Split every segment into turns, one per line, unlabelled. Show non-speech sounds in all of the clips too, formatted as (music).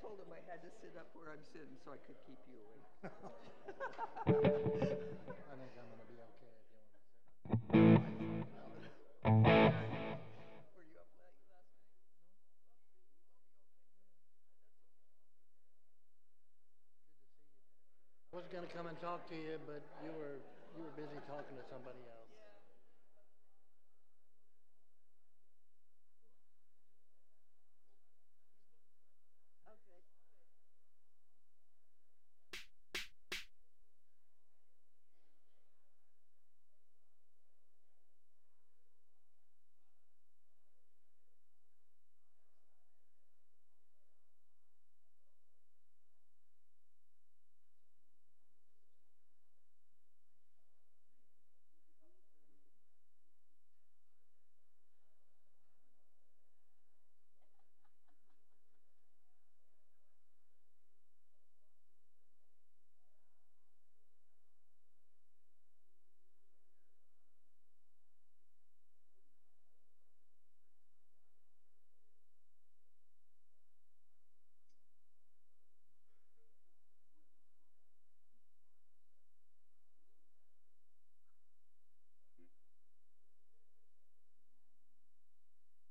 told him I had to sit up where I'm sitting so I could keep you awake. (laughs)
I think I'm gonna be okay if you wanna sit.
Were you up late last night?
I was gonna come and talk to you, but you were, you were busy talking to somebody else.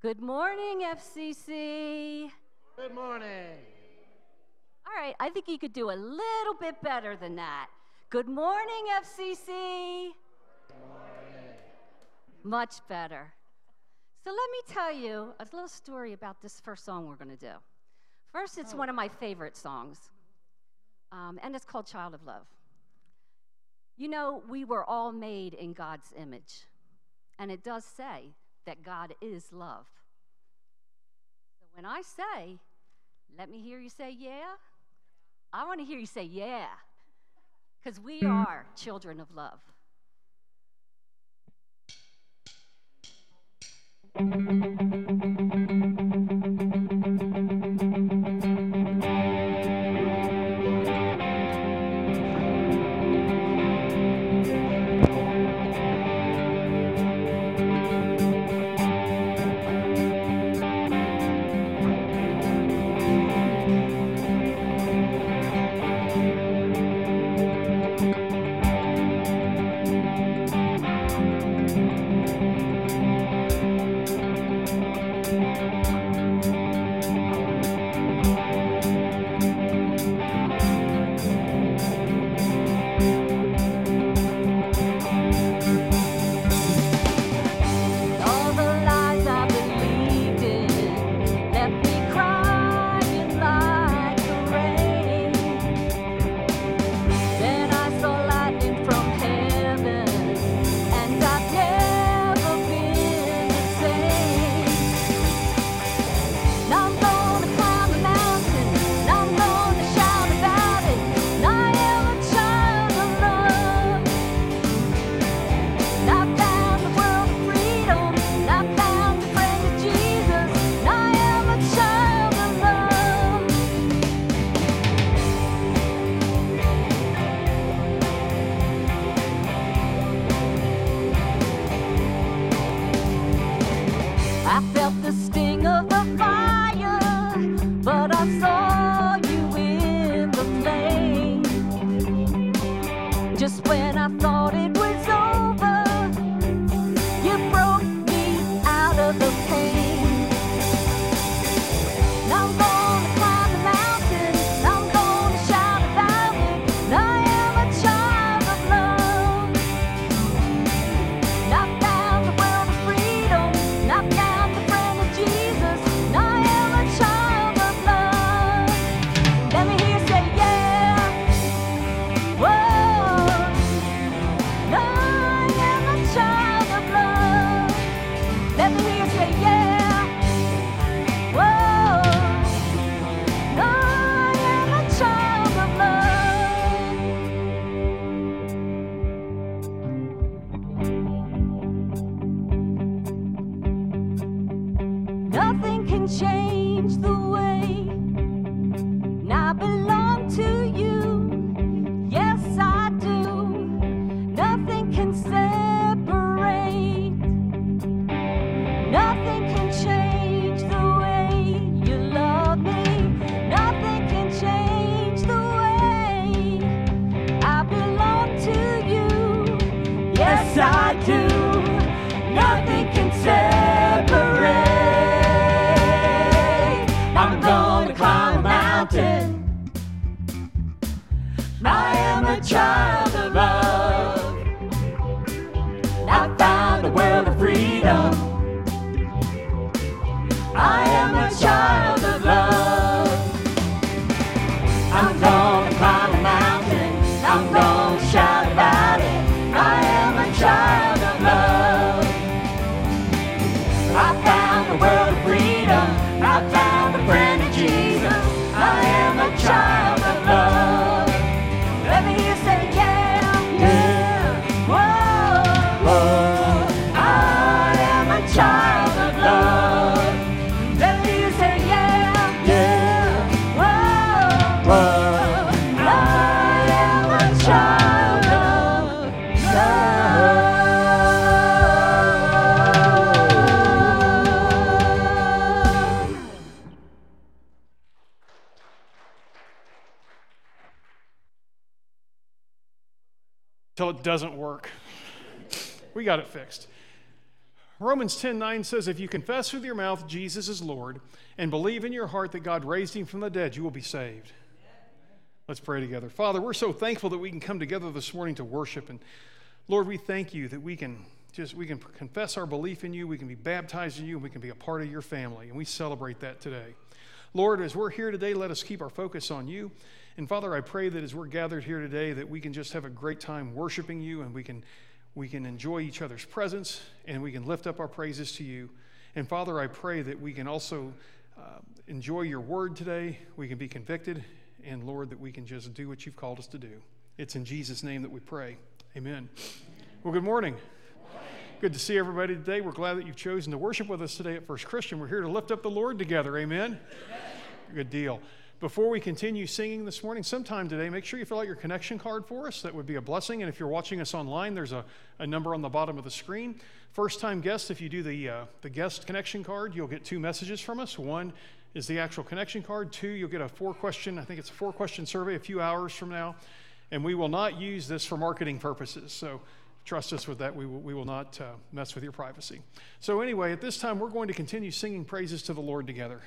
Good morning, FCC.
Good morning.
All right, I think you could do a little bit better than that. Good morning, FCC. Good morning. Much better. So let me tell you a little story about this first song we're going to do. First, it's one of my favorite songs, um, and it's called Child of Love. You know, we were all made in God's image, and it does say that God is love. When I say, let me hear you say, yeah, I want to hear you say, yeah, because we hmm. are children of love. All I'm gonna
got it fixed. Romans 10 9 says, If you confess with your mouth Jesus is Lord and believe in your heart that God raised him from the dead, you will be saved. Let's pray together. Father, we're so thankful that we can come together this morning to worship. And Lord, we thank you that we can just we can confess our belief in you, we can be baptized in you, and we can be a part of your family. And we celebrate that today. Lord, as we're here today, let us keep our focus on you. And Father, I pray that as we're gathered here today, that we can just have a great time worshiping you and we can we can enjoy each other's presence and we can lift up our praises to you. And Father, I pray that we can also uh, enjoy your word today. We can be convicted, and Lord, that we can just do what you've called us to do. It's in Jesus' name that we pray. Amen. Well, good morning. Good to see everybody today. We're glad that you've chosen to worship with us today at First Christian. We're here to lift up the Lord together. Amen. Good deal. Before we continue singing this morning, sometime today, make sure you fill out your connection card for us. That would be a blessing. And if you're watching us online, there's a, a number on the bottom of the screen. First time guests, if you do the, uh, the guest connection card, you'll get two messages from us. One is the actual connection card. Two, you'll get a four question, I think it's a four question survey a few hours from now. And we will not use this for marketing purposes. So trust us with that. We will, we will not uh, mess with your privacy. So, anyway, at this time, we're going to continue singing praises to the Lord together.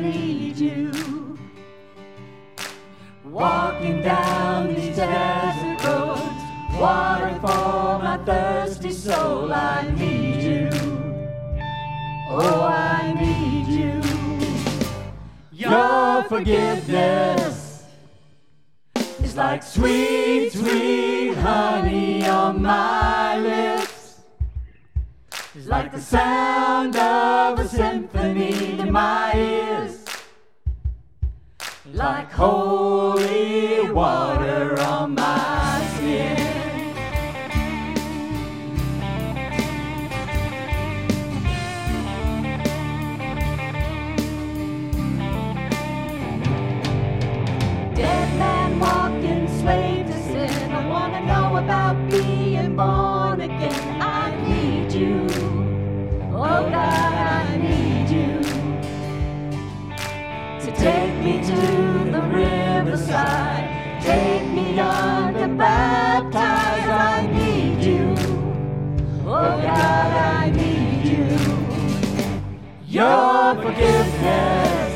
Need you. Walking down these desert roads, water for my thirsty soul. I need you. Oh, I need you. Your forgiveness is like sweet, sweet honey on my lips. Like the sound of a symphony in my ears. Like holy water on my riverside. Take me and baptize. I need you. Oh God, I need you. Your forgiveness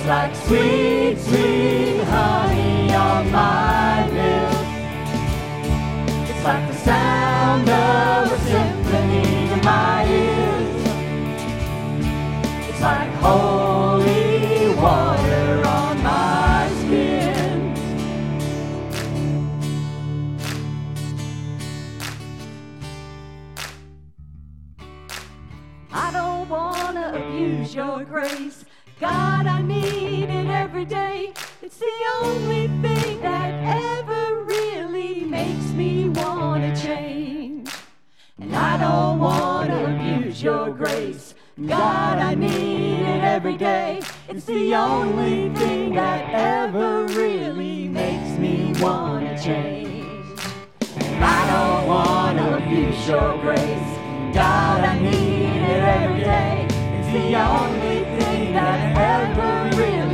it's like sweet, sweet honey on my lips. It's like the sound of every day. It's the only thing that ever really makes me wanna change. And I don't wanna abuse your grace. God, I need it every day. It's the only thing that ever really makes me wanna change. And I don't wanna abuse your grace. God, I need it every day. It's the only thing that ever really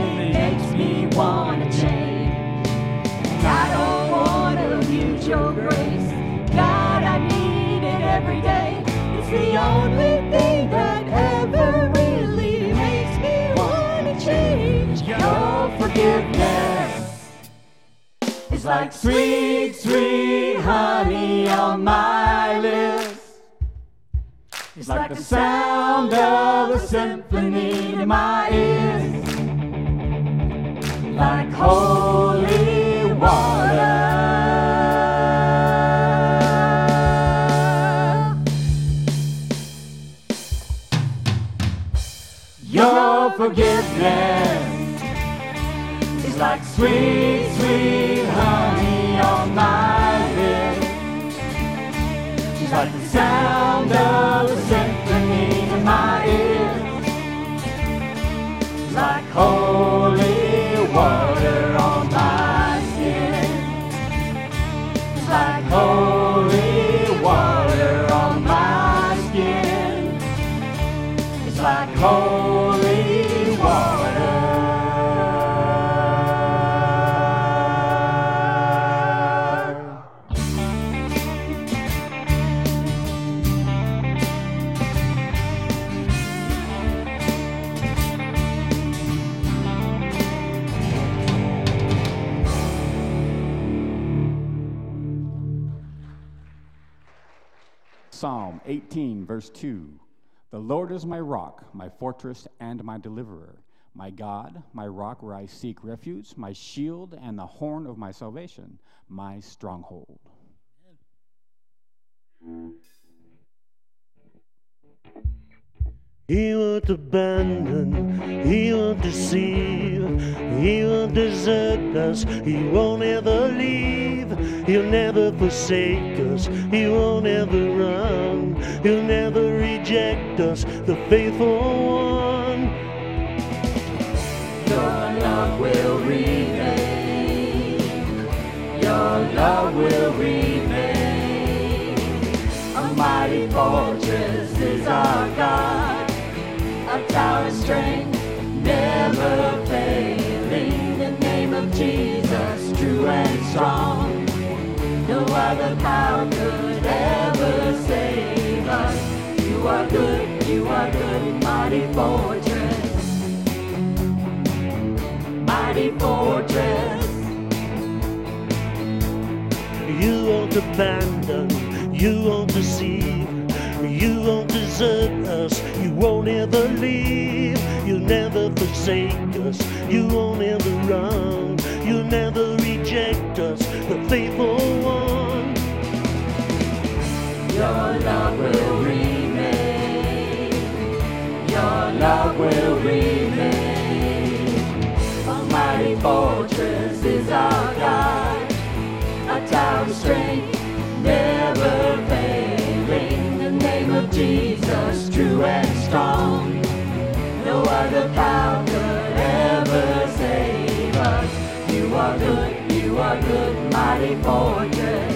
wanna change. And I don't wanna abuse your grace. God, I need it every day. It's the only thing that ever really makes me wanna change. Your forgiveness is like sweet, sweet honey on my lips. It's like the sound of a symphony in my ears. Like holy water. Your forgiveness is like sweet, sweet honey on my lips. It's like the sound of
18, verse 2 The Lord is my rock, my fortress, and my deliverer, my God, my rock where I seek refuge, my shield and the horn of my salvation, my stronghold.
He won't abandon, he won't deceive, he won't desert us, he won't ever leave, he'll never forsake us, he won't ever run, he'll never reject us, the faithful one.
Your love will remain. Your love will remain. A mighty fortress is our God. A tower strength, never failing. The name of Jesus, true and strong. No other power could ever save us. You are good, you are good, mighty fortress mighty fortress.
You won't abandon, you won't deceive, you won't desert us, you won't ever leave, you'll never forsake us, you won't ever run, you'll never reject us, the faithful one.
Your love will remain. Your love will remain. A mighty fortress is our God. A tower of strength, Jesus, true and strong. No other power could ever save us. You are good, you are good, mighty fortress.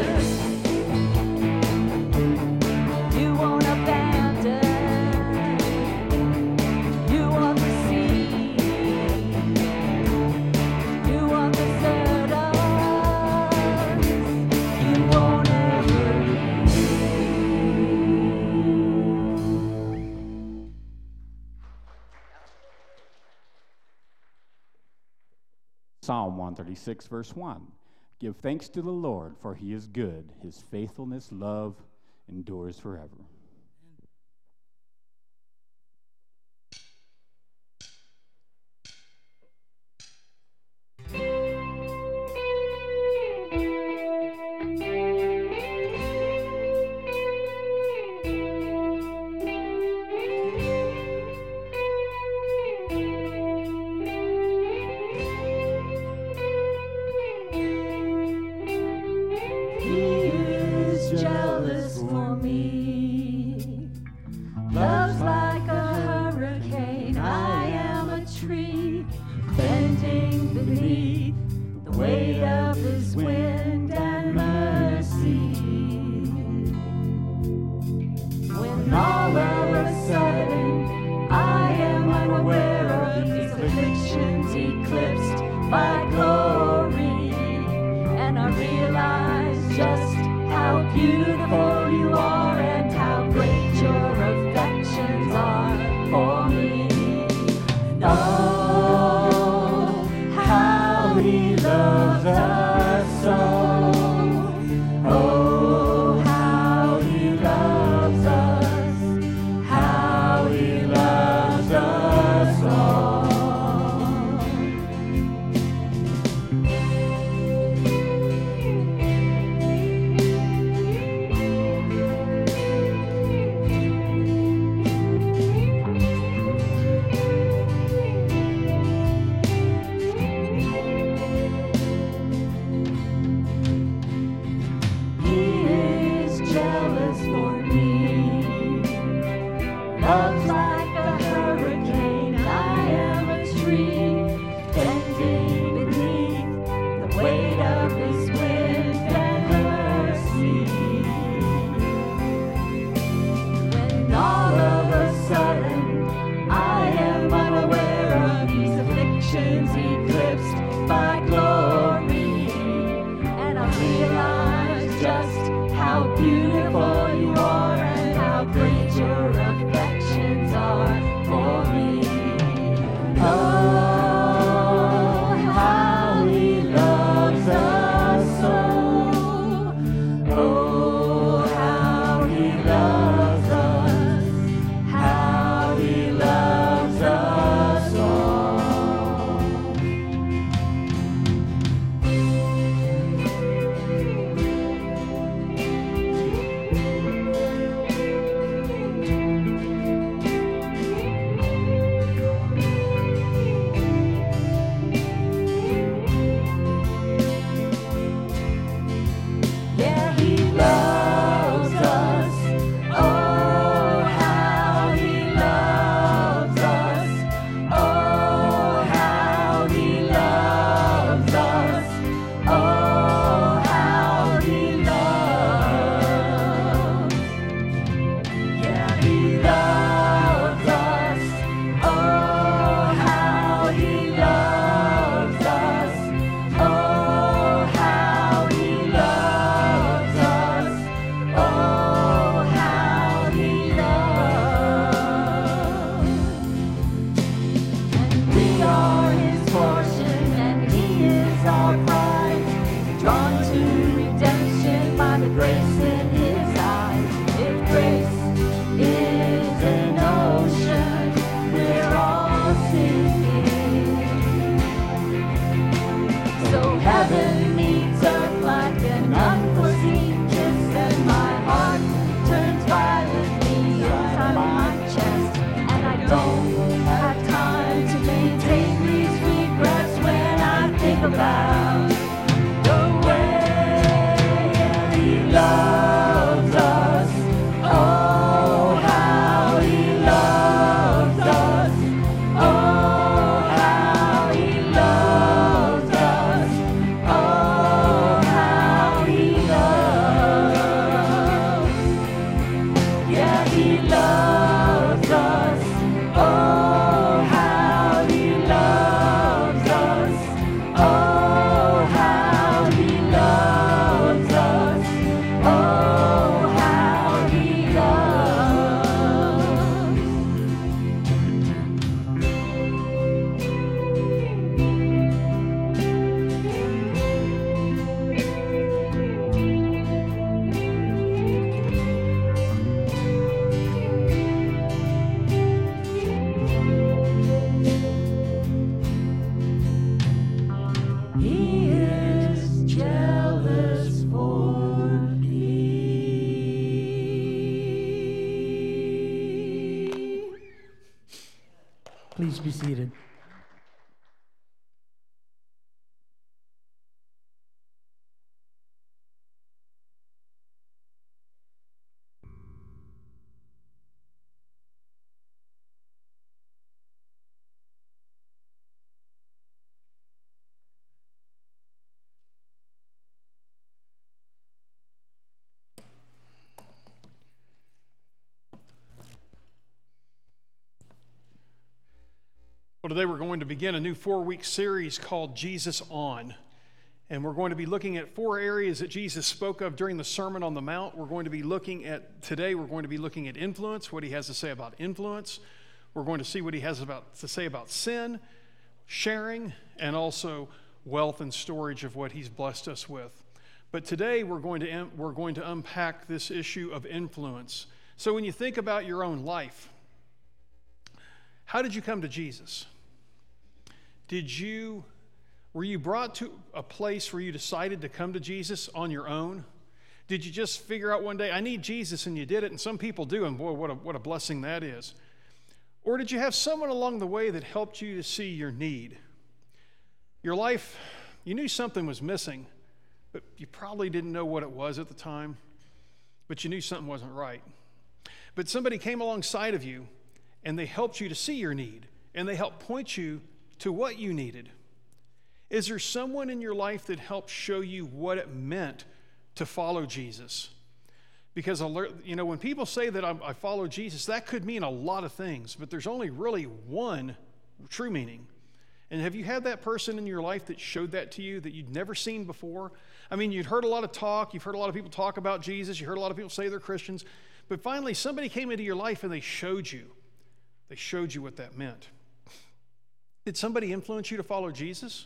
Psalm 136, verse 1 Give thanks to the Lord, for he is good. His faithfulness, love, endures forever.
the
back. Today we're going to begin a new four week series called Jesus On. And we're going to be looking at four areas that Jesus spoke of during the Sermon on the Mount. We're going to be looking at, today, we're going to be looking at influence, what he has to say about influence. We're going to see what he has about, to say about sin, sharing, and also wealth and storage of what he's blessed us with. But today we're going to, we're going to unpack this issue of influence. So when you think about your own life, how did you come to Jesus? Did you, were you brought to a place where you decided to come to Jesus on your own? Did you just figure out one day, I need Jesus, and you did it? And some people do, and boy, what a, what a blessing that is. Or did you have someone along the way that helped you to see your need? Your life, you knew something was missing, but you probably didn't know what it was at the time, but you knew something wasn't right. But somebody came alongside of you and they helped you to see your need and they helped point you to what you needed? Is there someone in your life that helped show you what it meant to follow Jesus? Because, you know, when people say that I follow Jesus, that could mean a lot of things, but there's only really one true meaning. And have you had that person in your life that showed that to you that you'd never seen before? I mean, you'd heard a lot of talk, you've heard a lot of people talk about Jesus, you heard a lot of people say they're Christians, but finally somebody came into your life and they showed you. They showed you what that meant. Did somebody influence you to follow Jesus?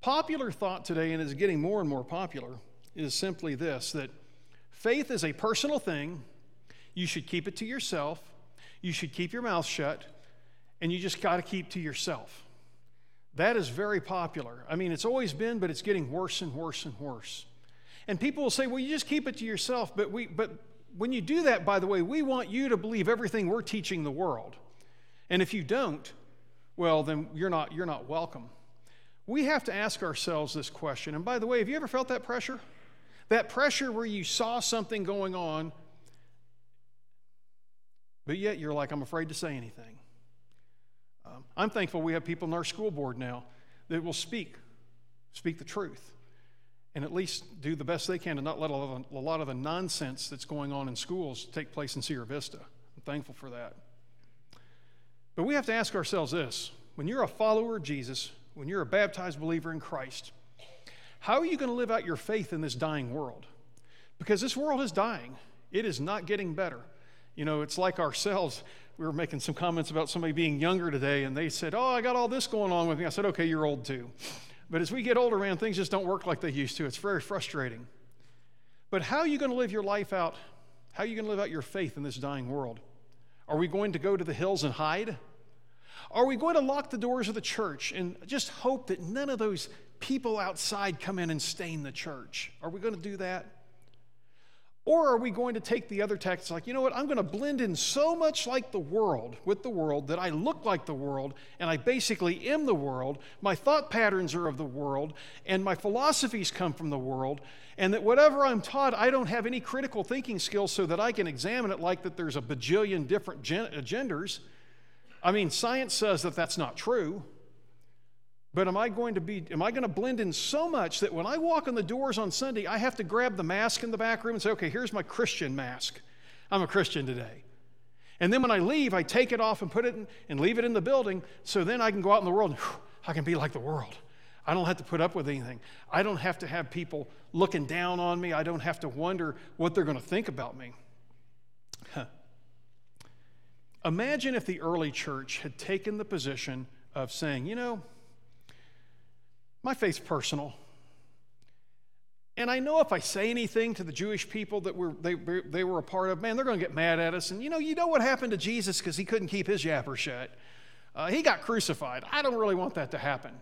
Popular thought today, and is getting more and more popular, is simply this that faith is a personal thing. You should keep it to yourself. You should keep your mouth shut, and you just got to keep to yourself. That is very popular. I mean, it's always been, but it's getting worse and worse and worse. And people will say, well, you just keep it to yourself. But, we, but when you do that, by the way, we want you to believe everything we're teaching the world. And if you don't, well, then you're not, you're not welcome. We have to ask ourselves this question. And by the way, have you ever felt that pressure? That pressure where you saw something going on, but yet you're like, I'm afraid to say anything. Um, I'm thankful we have people in our school board now that will speak, speak the truth, and at least do the best they can to not let a lot of, a lot of the nonsense that's going on in schools take place in Sierra Vista. I'm thankful for that. But we have to ask ourselves this when you're a follower of Jesus, when you're a baptized believer in Christ, how are you going to live out your faith in this dying world? Because this world is dying, it is not getting better. You know, it's like ourselves. We were making some comments about somebody being younger today, and they said, Oh, I got all this going on with me. I said, Okay, you're old too. But as we get older, man, things just don't work like they used to. It's very frustrating. But how are you going to live your life out? How are you going to live out your faith in this dying world? Are we going to go to the hills and hide? Are we going to lock the doors of the church and just hope that none of those people outside come in and stain the church? Are we going to do that? Or are we going to take the other tactics like, you know what, I'm going to blend in so much like the world, with the world, that I look like the world and I basically am the world. My thought patterns are of the world and my philosophies come from the world. And that whatever I'm taught, I don't have any critical thinking skills so that I can examine it like that there's a bajillion different gen- genders. I mean, science says that that's not true. But am I going to be, am I going to blend in so much that when I walk in the doors on Sunday, I have to grab the mask in the back room and say, okay, here's my Christian mask. I'm a Christian today. And then when I leave, I take it off and put it in, and leave it in the building so then I can go out in the world and whew, I can be like the world. I don't have to put up with anything. I don't have to have people looking down on me. I don't have to wonder what they're going to think about me. Huh. Imagine if the early church had taken the position of saying, you know, my faith's personal. And I know if I say anything to the Jewish people that were, they, they were a part of, man, they're going to get mad at us. And you know, you know what happened to Jesus because he couldn't keep his yapper shut. Uh, he got crucified. I don't really want that to happen.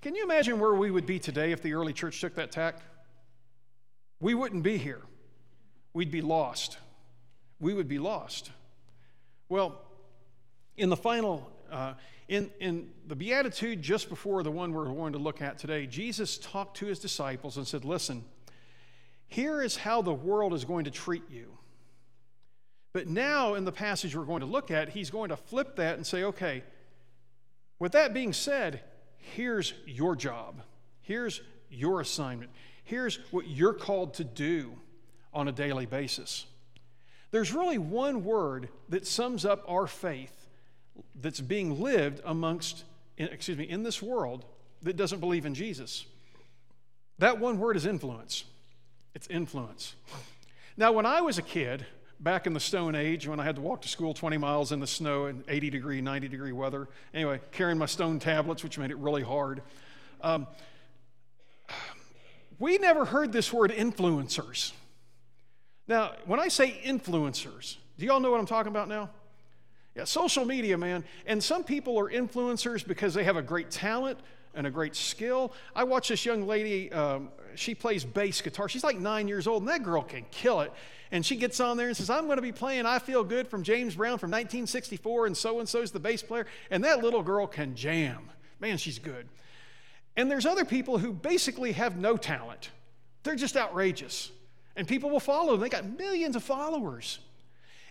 Can you imagine where we would be today if the early church took that tack? We wouldn't be here. We'd be lost. We would be lost. Well, in the final Uh, in, in the Beatitude, just before the one we're going to look at today, Jesus talked to his disciples and said, Listen, here is how the world is going to treat you. But now, in the passage we're going to look at, he's going to flip that and say, okay, with that being said, here's your job. Here's your assignment. Here's what you're called to do on a daily basis. There's really one word that sums up our faith that's being lived amongst, excuse me, in this world that doesn't believe in Jesus. That one word is influence. It's influence. Now, when I was a kid, back in the Stone Age, when I had to walk to school 20 miles in the snow in 80 degree, 90 degree weather, anyway, carrying my stone tablets, which made it really hard, um, we never heard this word influencers. Now, when I say influencers, do y'all know what I'm talking about now? Yeah, social media, man. And some people are influencers because they have a great talent and a great skill. I watch this young lady, um, she plays bass guitar. She's like nine years old, and that girl can kill it. And she gets on there and says, I'm going to be playing I Feel Good from James Brown from 1964, and so and so's the bass player. And that little girl can jam. Man, she's good. And there's other people who basically have no talent, they're just outrageous. And people will follow them. They got millions of followers.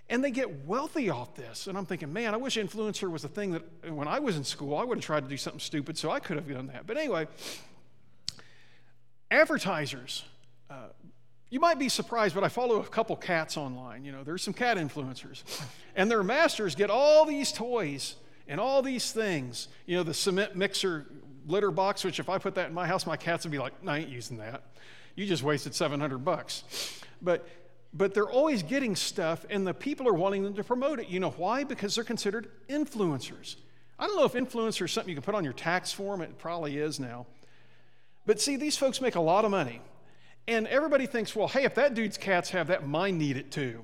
And they get wealthy off this. And I'm thinking, man, I wish influencer was a thing that when I was in school, I would have tried to do something stupid, so I could have done that. But anyway, advertisers. Uh, you might be surprised, but I follow a couple cats online. You know, there's some cat influencers. And their masters get all these toys and all these things. You know, the cement mixer litter box, which if I put that in my house, my cats would be like, I ain't using that you just wasted 700 bucks. But but they're always getting stuff and the people are wanting them to promote it. You know why? Because they're considered influencers. I don't know if influencer is something you can put on your tax form. It probably is now. But see, these folks make a lot of money. And everybody thinks, well, hey, if that dude's cats have that, mine need it too.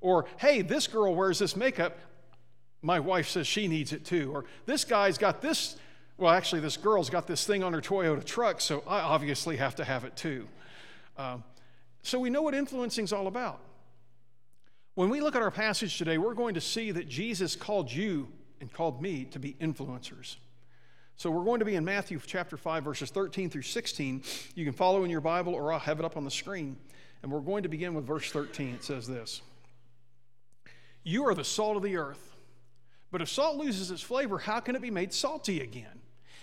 Or, hey, this girl wears this makeup, my wife says she needs it too. Or this guy's got this, well, actually, this girl's got this thing on her Toyota truck, so I obviously have to have it too. Um, so we know what influencing is all about. When we look at our passage today, we're going to see that Jesus called you and called me to be influencers. So we're going to be in Matthew chapter 5, verses 13 through 16. You can follow in your Bible or I'll have it up on the screen. And we're going to begin with verse 13. It says this You are the salt of the earth. But if salt loses its flavor, how can it be made salty again?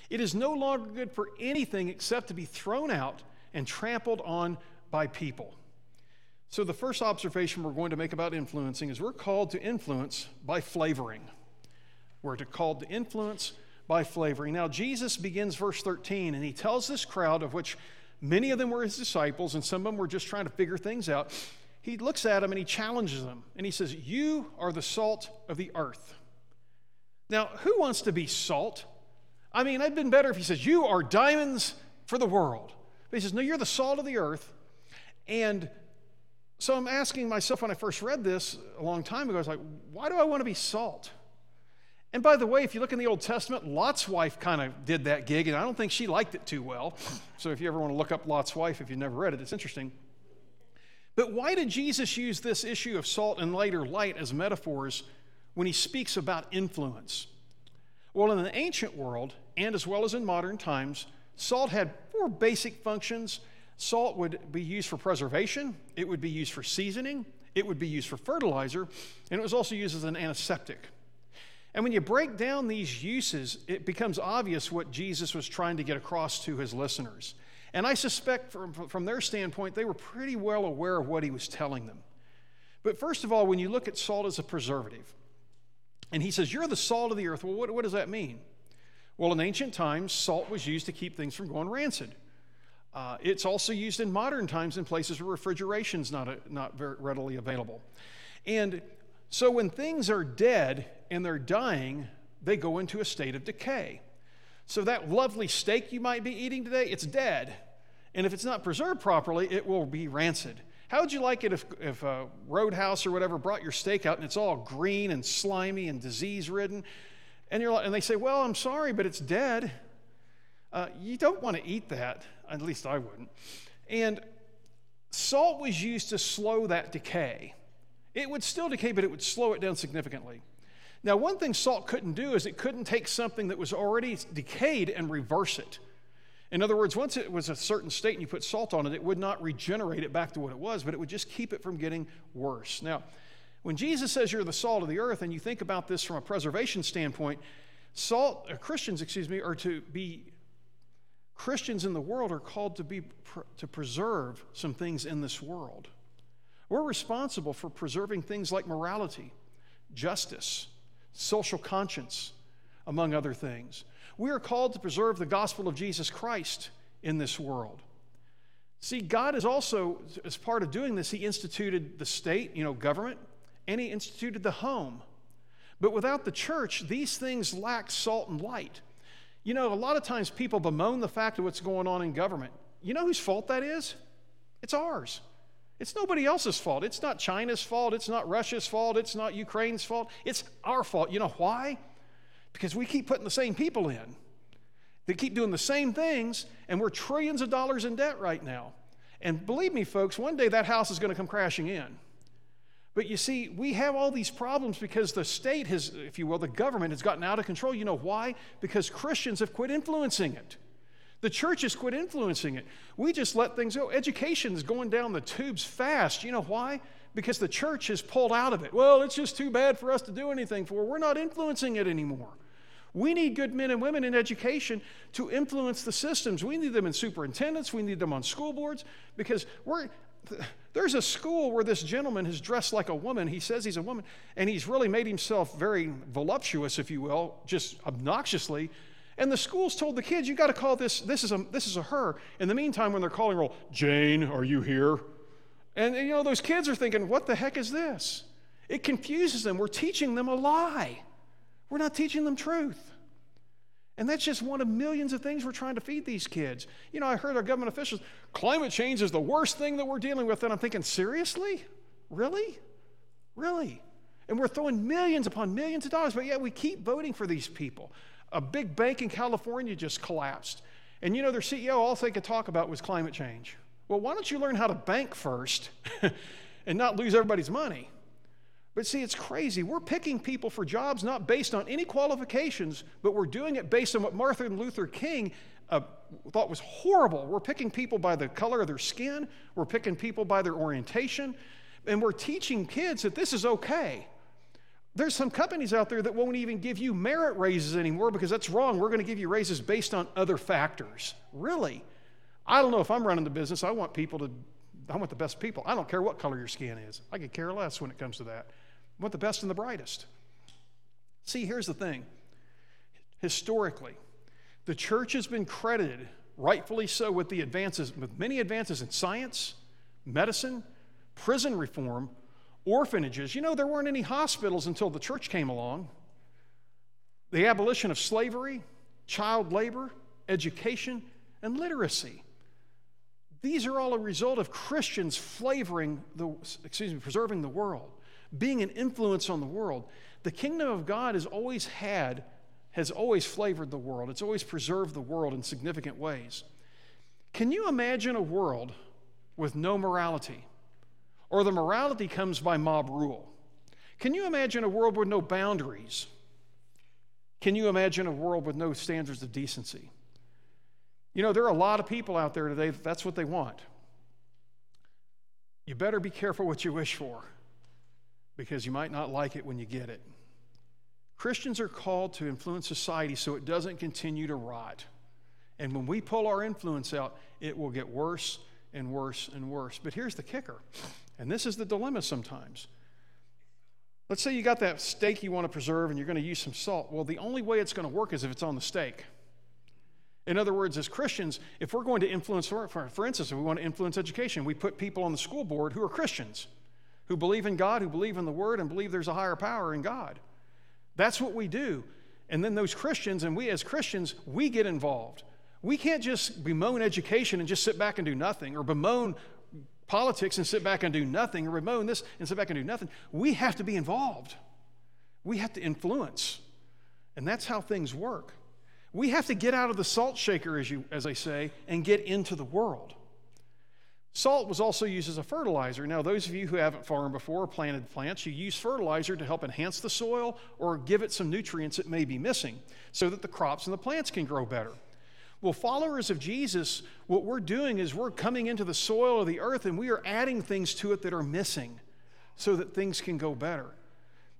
It is no longer good for anything except to be thrown out and trampled on by people. So, the first observation we're going to make about influencing is we're called to influence by flavoring. We're called to influence by flavoring. Now, Jesus begins verse 13, and he tells this crowd, of which many of them were his disciples, and some of them were just trying to figure things out. He looks at them and he challenges them, and he says, You are the salt of the earth. Now, who wants to be salt? I mean, it'd been better if he says, You are diamonds for the world. But he says, No, you're the salt of the earth. And so I'm asking myself when I first read this a long time ago, I was like, why do I want to be salt? And by the way, if you look in the Old Testament, Lot's wife kind of did that gig, and I don't think she liked it too well. So if you ever want to look up Lot's wife, if you've never read it, it's interesting. But why did Jesus use this issue of salt and later light as metaphors when he speaks about influence? Well, in the ancient world, and as well as in modern times, Salt had four basic functions. Salt would be used for preservation, it would be used for seasoning, it would be used for fertilizer, and it was also used as an antiseptic. And when you break down these uses, it becomes obvious what Jesus was trying to get across to his listeners. And I suspect from, from their standpoint, they were pretty well aware of what he was telling them. But first of all, when you look at salt as a preservative, and he says, You're the salt of the earth. Well, what, what does that mean? Well, in ancient times, salt was used to keep things from going rancid. Uh, it's also used in modern times in places where refrigeration is not, a, not very readily available. And so when things are dead and they're dying, they go into a state of decay. So that lovely steak you might be eating today, it's dead. And if it's not preserved properly, it will be rancid. How would you like it if, if a roadhouse or whatever brought your steak out and it's all green and slimy and disease ridden? And, you're and they say, Well, I'm sorry, but it's dead. Uh, you don't want to eat that. At least I wouldn't. And salt was used to slow that decay. It would still decay, but it would slow it down significantly. Now, one thing salt couldn't do is it couldn't take something that was already decayed and reverse it. In other words, once it was a certain state and you put salt on it, it would not regenerate it back to what it was, but it would just keep it from getting worse. Now, when Jesus says you're the salt of the earth, and you think about this from a preservation standpoint, salt, uh, Christians, excuse me, are to be Christians in the world are called to be to preserve some things in this world. We're responsible for preserving things like morality, justice, social conscience, among other things. We are called to preserve the gospel of Jesus Christ in this world. See, God is also, as part of doing this, He instituted the state, you know, government, and He instituted the home. But without the church, these things lack salt and light. You know, a lot of times people bemoan the fact of what's going on in government. You know whose fault that is? It's ours. It's nobody else's fault. It's not China's fault. It's not Russia's fault. It's not Ukraine's fault. It's our fault. You know why? Because we keep putting the same people in. They keep doing the same things, and we're trillions of dollars in debt right now. And believe me, folks, one day that house is going to come crashing in. But you see, we have all these problems because the state has, if you will, the government has gotten out of control. You know why? Because Christians have quit influencing it. The church has quit influencing it. We just let things go. Education is going down the tubes fast. You know why? Because the church has pulled out of it. Well, it's just too bad for us to do anything for. We're not influencing it anymore. We need good men and women in education to influence the systems. We need them in superintendents, we need them on school boards because we're there's a school where this gentleman is dressed like a woman. He says he's a woman, and he's really made himself very voluptuous, if you will, just obnoxiously. And the school's told the kids, you got to call this, this is, a, this is a her. In the meantime, when they're calling roll, Jane, are you here? And, and you know, those kids are thinking, what the heck is this? It confuses them. We're teaching them a lie, we're not teaching them truth. And that's just one of millions of things we're trying to feed these kids. You know, I heard our government officials, climate change is the worst thing that we're dealing with. And I'm thinking, seriously? Really? Really? And we're throwing millions upon millions of dollars, but yet we keep voting for these people. A big bank in California just collapsed. And you know, their CEO, all they could talk about was climate change. Well, why don't you learn how to bank first (laughs) and not lose everybody's money? But see, it's crazy. We're picking people for jobs not based on any qualifications, but we're doing it based on what Martin Luther King uh, thought was horrible. We're picking people by the color of their skin, we're picking people by their orientation, and we're teaching kids that this is okay. There's some companies out there that won't even give you merit raises anymore because that's wrong. We're going to give you raises based on other factors. Really? I don't know if I'm running the business. I want people to, I want the best people. I don't care what color your skin is. I could care less when it comes to that. Want the best and the brightest. See, here's the thing historically, the church has been credited, rightfully so, with the advances, with many advances in science, medicine, prison reform, orphanages. You know, there weren't any hospitals until the church came along. The abolition of slavery, child labor, education, and literacy. These are all a result of Christians flavoring the, excuse me, preserving the world being an influence on the world. The kingdom of God has always had, has always flavored the world, it's always preserved the world in significant ways. Can you imagine a world with no morality? Or the morality comes by mob rule? Can you imagine a world with no boundaries? Can you imagine a world with no standards of decency? You know, there are a lot of people out there today that that's what they want. You better be careful what you wish for because you might not like it when you get it. Christians are called to influence society so it doesn't continue to rot. And when we pull our influence out, it will get worse and worse and worse. But here's the kicker, and this is the dilemma sometimes. Let's say you got that steak you want to preserve and you're going to use some salt. Well, the only way it's going to work is if it's on the steak. In other words, as Christians, if we're going to influence, for, instance, if we want to influence education, we put people on the school board who are Christians who believe in God, who believe in the Word, and believe there's a higher power in God. That's what we do. And then those Christians, and we as Christians, we get involved. We can't just bemoan education and just sit back and do nothing, or bemoan politics and sit back and do nothing, or bemoan this and sit back and do nothing. We have to be involved. We have to influence. And that's how things work. We have to get out of the salt shaker, as, you, as I say, and get into the world. Salt was also used as a fertilizer. Now, those of you who haven't farmed before or planted plants, you use fertilizer to help enhance the soil or give it some nutrients it may be missing so that the crops and the plants can grow better. Well, followers of Jesus, what we're doing is we're coming into the soil of the earth and we are adding things to it that are missing so that things can go better.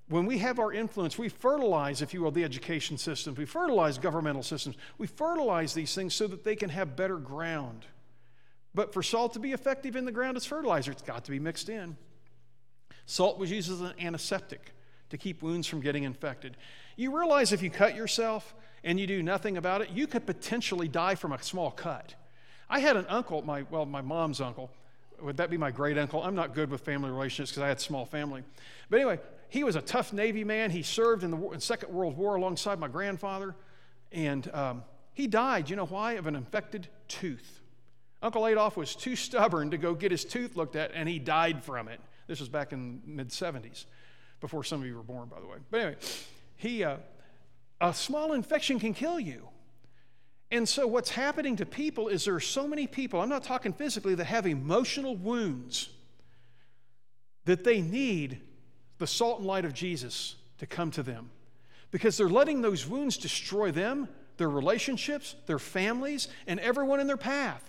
When we have our influence, we fertilize, if you will, the education systems, we fertilize governmental systems, we fertilize these things so that they can have better ground. But for salt to be effective in the ground as fertilizer, it's got to be mixed in. Salt was used as an antiseptic to keep wounds from getting infected. You realize if you cut yourself and you do nothing about it, you could potentially die from a small cut. I had an uncle, my well, my mom's uncle. Would that be my great uncle? I'm not good with family relationships because I had small family. But anyway, he was a tough Navy man. He served in the in Second World War alongside my grandfather, and um, he died. You know why? Of an infected tooth. Uncle Adolph was too stubborn to go get his tooth looked at, and he died from it. This was back in mid 70s, before some of you were born, by the way. But anyway, he, uh, a small infection can kill you. And so, what's happening to people is there are so many people, I'm not talking physically, that have emotional wounds that they need the salt and light of Jesus to come to them because they're letting those wounds destroy them, their relationships, their families, and everyone in their path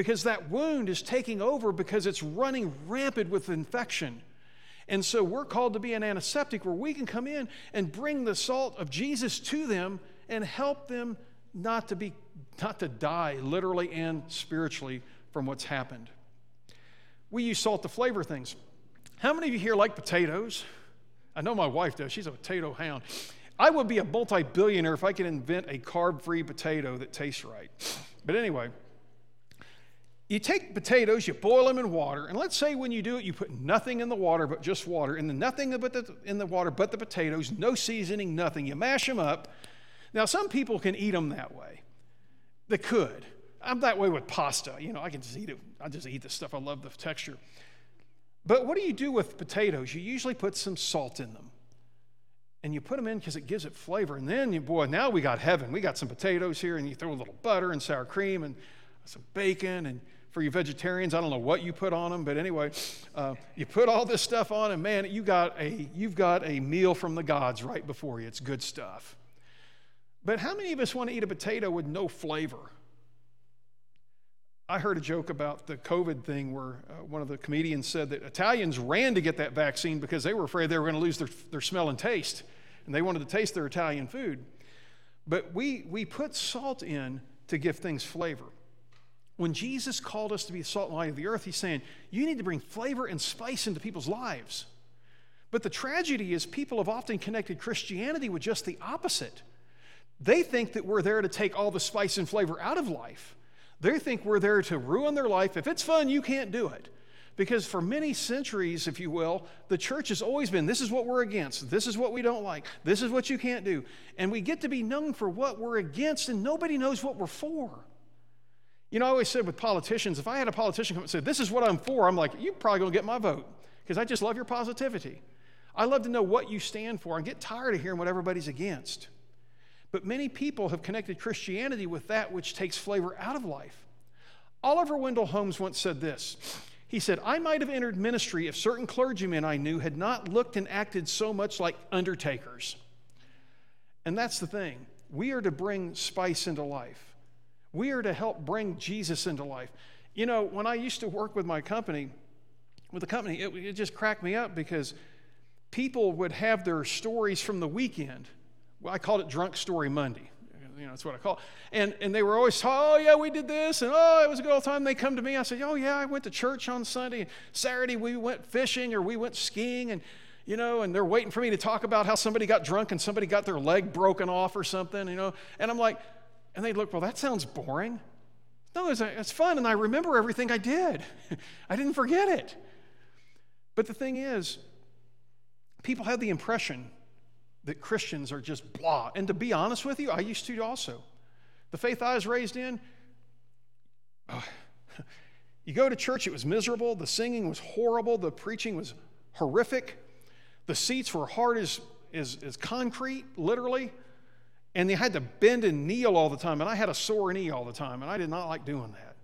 because that wound is taking over because it's running rampant with infection. And so we're called to be an antiseptic where we can come in and bring the salt of Jesus to them and help them not to be not to die literally and spiritually from what's happened. We use salt to flavor things. How many of you here like potatoes? I know my wife does. She's a potato hound. I would be a multi billionaire if I could invent a carb free potato that tastes right. But anyway, you take potatoes, you boil them in water, and let's say when you do it, you put nothing in the water but just water, and then nothing but the, in the water but the potatoes, no seasoning, nothing. You mash them up. Now, some people can eat them that way. They could. I'm that way with pasta. You know, I can just eat it. I just eat the stuff. I love the texture. But what do you do with potatoes? You usually put some salt in them. And you put them in because it gives it flavor. And then, you, boy, now we got heaven. We got some potatoes here, and you throw a little butter and sour cream and some bacon and for you vegetarians, I don't know what you put on them, but anyway, uh, you put all this stuff on, and man, you got a, you've got a meal from the gods right before you. It's good stuff. But how many of us want to eat a potato with no flavor? I heard a joke about the COVID thing where uh, one of the comedians said that Italians ran to get that vaccine because they were afraid they were going to lose their, their smell and taste, and they wanted to taste their Italian food. But we, we put salt in to give things flavor. When Jesus called us to be the salt and light of the earth, he's saying, you need to bring flavor and spice into people's lives. But the tragedy is, people have often connected Christianity with just the opposite. They think that we're there to take all the spice and flavor out of life. They think we're there to ruin their life. If it's fun, you can't do it. Because for many centuries, if you will, the church has always been this is what we're against, this is what we don't like, this is what you can't do. And we get to be known for what we're against, and nobody knows what we're for. You know, I always said with politicians, if I had a politician come and say, This is what I'm for, I'm like, You're probably going to get my vote because I just love your positivity. I love to know what you stand for and get tired of hearing what everybody's against. But many people have connected Christianity with that which takes flavor out of life. Oliver Wendell Holmes once said this. He said, I might have entered ministry if certain clergymen I knew had not looked and acted so much like undertakers. And that's the thing. We are to bring spice into life. We are to help bring Jesus into life. You know, when I used to work with my company, with the company, it, it just cracked me up because people would have their stories from the weekend. Well, I called it Drunk Story Monday. You know, that's what I call it. And, and they were always, oh, yeah, we did this. And, oh, it was a good old time. They come to me. I said, oh, yeah, I went to church on Sunday. Saturday, we went fishing or we went skiing. And, you know, and they're waiting for me to talk about how somebody got drunk and somebody got their leg broken off or something, you know. And I'm like, and they'd look, well, that sounds boring. No, it's, fun, and I remember everything I did. (laughs) I didn't forget it. But the thing is, people have the impression that Christians are just blah. And to be honest with you, I used to also. The faith I was raised in, oh, (laughs) you go to church, it was miserable. The singing was horrible. The preaching was horrific. The seats were hard as, as, as concrete, literally. And they had to bend and kneel all the time. And I had a sore knee all the time. And I did not like doing that.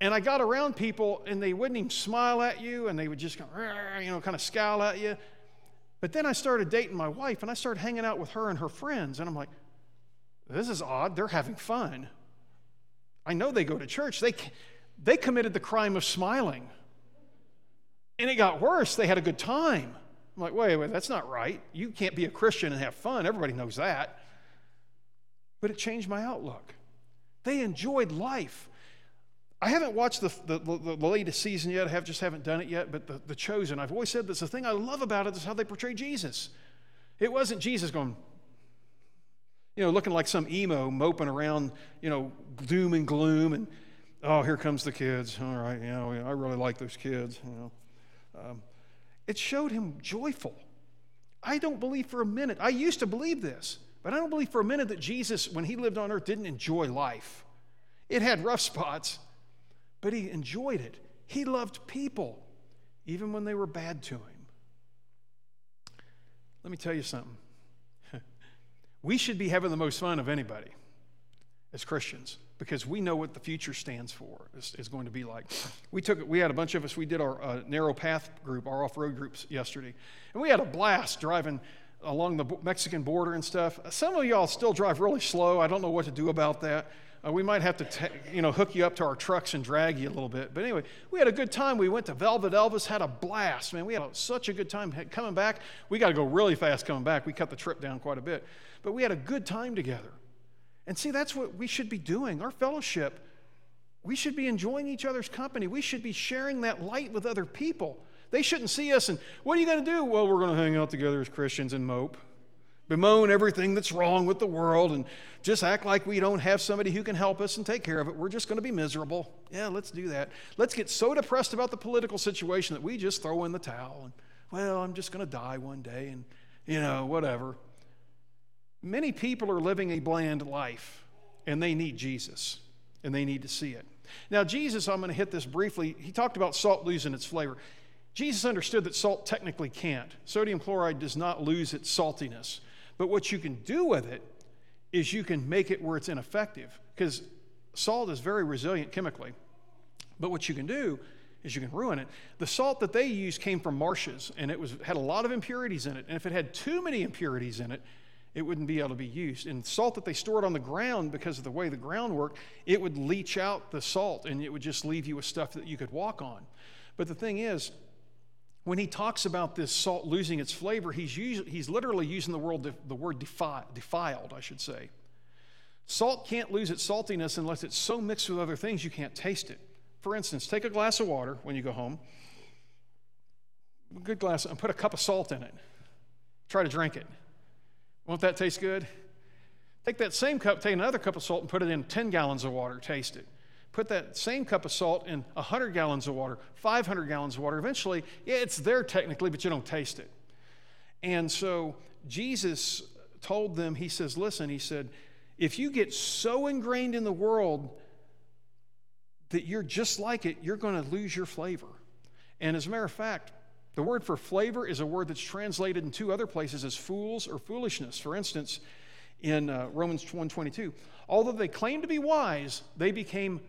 And I got around people and they wouldn't even smile at you and they would just you know, kind of scowl at you. But then I started dating my wife and I started hanging out with her and her friends. And I'm like, this is odd. They're having fun. I know they go to church. They, they committed the crime of smiling. And it got worse. They had a good time. I'm like, wait, wait, that's not right. You can't be a Christian and have fun. Everybody knows that. But it changed my outlook. They enjoyed life. I haven't watched the, the, the, the latest season yet. I have, just haven't done it yet. But the, the Chosen, I've always said this. The thing I love about it is how they portray Jesus. It wasn't Jesus going, you know, looking like some emo moping around, you know, doom and gloom, and oh, here comes the kids. All right, you know, I really like those kids. You know, um, it showed him joyful. I don't believe for a minute. I used to believe this, but I don't believe for a minute that Jesus, when he lived on earth, didn't enjoy life. It had rough spots, but he enjoyed it. He loved people, even when they were bad to him. Let me tell you something. (laughs) we should be having the most fun of anybody as Christians because we know what the future stands for is, is going to be like. We took we had a bunch of us. We did our uh, narrow path group, our off road groups yesterday, and we had a blast driving along the Mexican border and stuff. Some of y'all still drive really slow. I don't know what to do about that. Uh, we might have to, you know, hook you up to our trucks and drag you a little bit. But anyway, we had a good time. We went to Velvet Elvis, had a blast, man. We had such a good time coming back. We got to go really fast coming back. We cut the trip down quite a bit, but we had a good time together. And see, that's what we should be doing. Our fellowship, we should be enjoying each other's company. We should be sharing that light with other people. They shouldn't see us and, what are you going to do? Well, we're going to hang out together as Christians and mope, bemoan everything that's wrong with the world, and just act like we don't have somebody who can help us and take care of it. We're just going to be miserable. Yeah, let's do that. Let's get so depressed about the political situation that we just throw in the towel and, well, I'm just going to die one day and, you know, whatever. Many people are living a bland life and they need Jesus and they need to see it. Now, Jesus, I'm going to hit this briefly. He talked about salt losing its flavor. Jesus understood that salt technically can't. Sodium chloride does not lose its saltiness. But what you can do with it is you can make it where it's ineffective because salt is very resilient chemically. But what you can do is you can ruin it. The salt that they used came from marshes and it was, had a lot of impurities in it. And if it had too many impurities in it, it wouldn't be able to be used. And salt that they stored on the ground, because of the way the ground worked, it would leach out the salt and it would just leave you with stuff that you could walk on. But the thing is, when he talks about this salt losing its flavor, he's, us- he's literally using the, word the word defi- defiled, I should say. Salt can't lose its saltiness unless it's so mixed with other things you can't taste it. For instance, take a glass of water when you go home, a good glass, and put a cup of salt in it. Try to drink it. Won't that taste good? Take that same cup, take another cup of salt, and put it in 10 gallons of water. Taste it. Put that same cup of salt in 100 gallons of water, 500 gallons of water. Eventually, yeah, it's there technically, but you don't taste it. And so Jesus told them, He says, Listen, He said, if you get so ingrained in the world that you're just like it, you're going to lose your flavor. And as a matter of fact, the word for flavor is a word that's translated in two other places as fools or foolishness. For instance, in uh, Romans 1:22, although they claimed to be wise, they became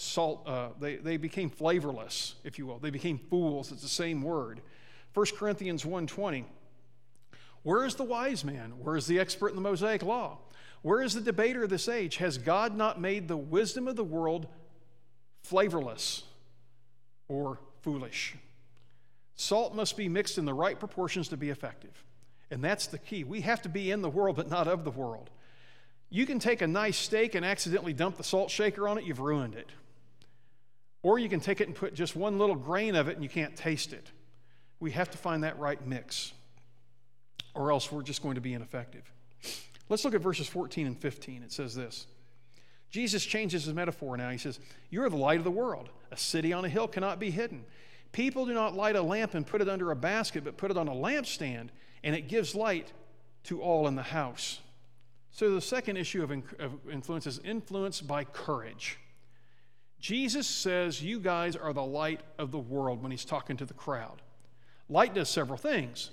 salt. Uh, they, they became flavorless, if you will. They became fools. It's the same word. 1 Corinthians 1:20. Where is the wise man? Where is the expert in the Mosaic law? Where is the debater of this age? Has God not made the wisdom of the world flavorless or foolish? Salt must be mixed in the right proportions to be effective. And that's the key. We have to be in the world, but not of the world. You can take a nice steak and accidentally dump the salt shaker on it, you've ruined it. Or you can take it and put just one little grain of it and you can't taste it. We have to find that right mix, or else we're just going to be ineffective. Let's look at verses 14 and 15. It says this Jesus changes his metaphor now. He says, You are the light of the world. A city on a hill cannot be hidden. People do not light a lamp and put it under a basket, but put it on a lampstand, and it gives light to all in the house. So the second issue of, influence is influence by courage. Jesus says, You guys are the light of the world when he's talking to the crowd. Light does several things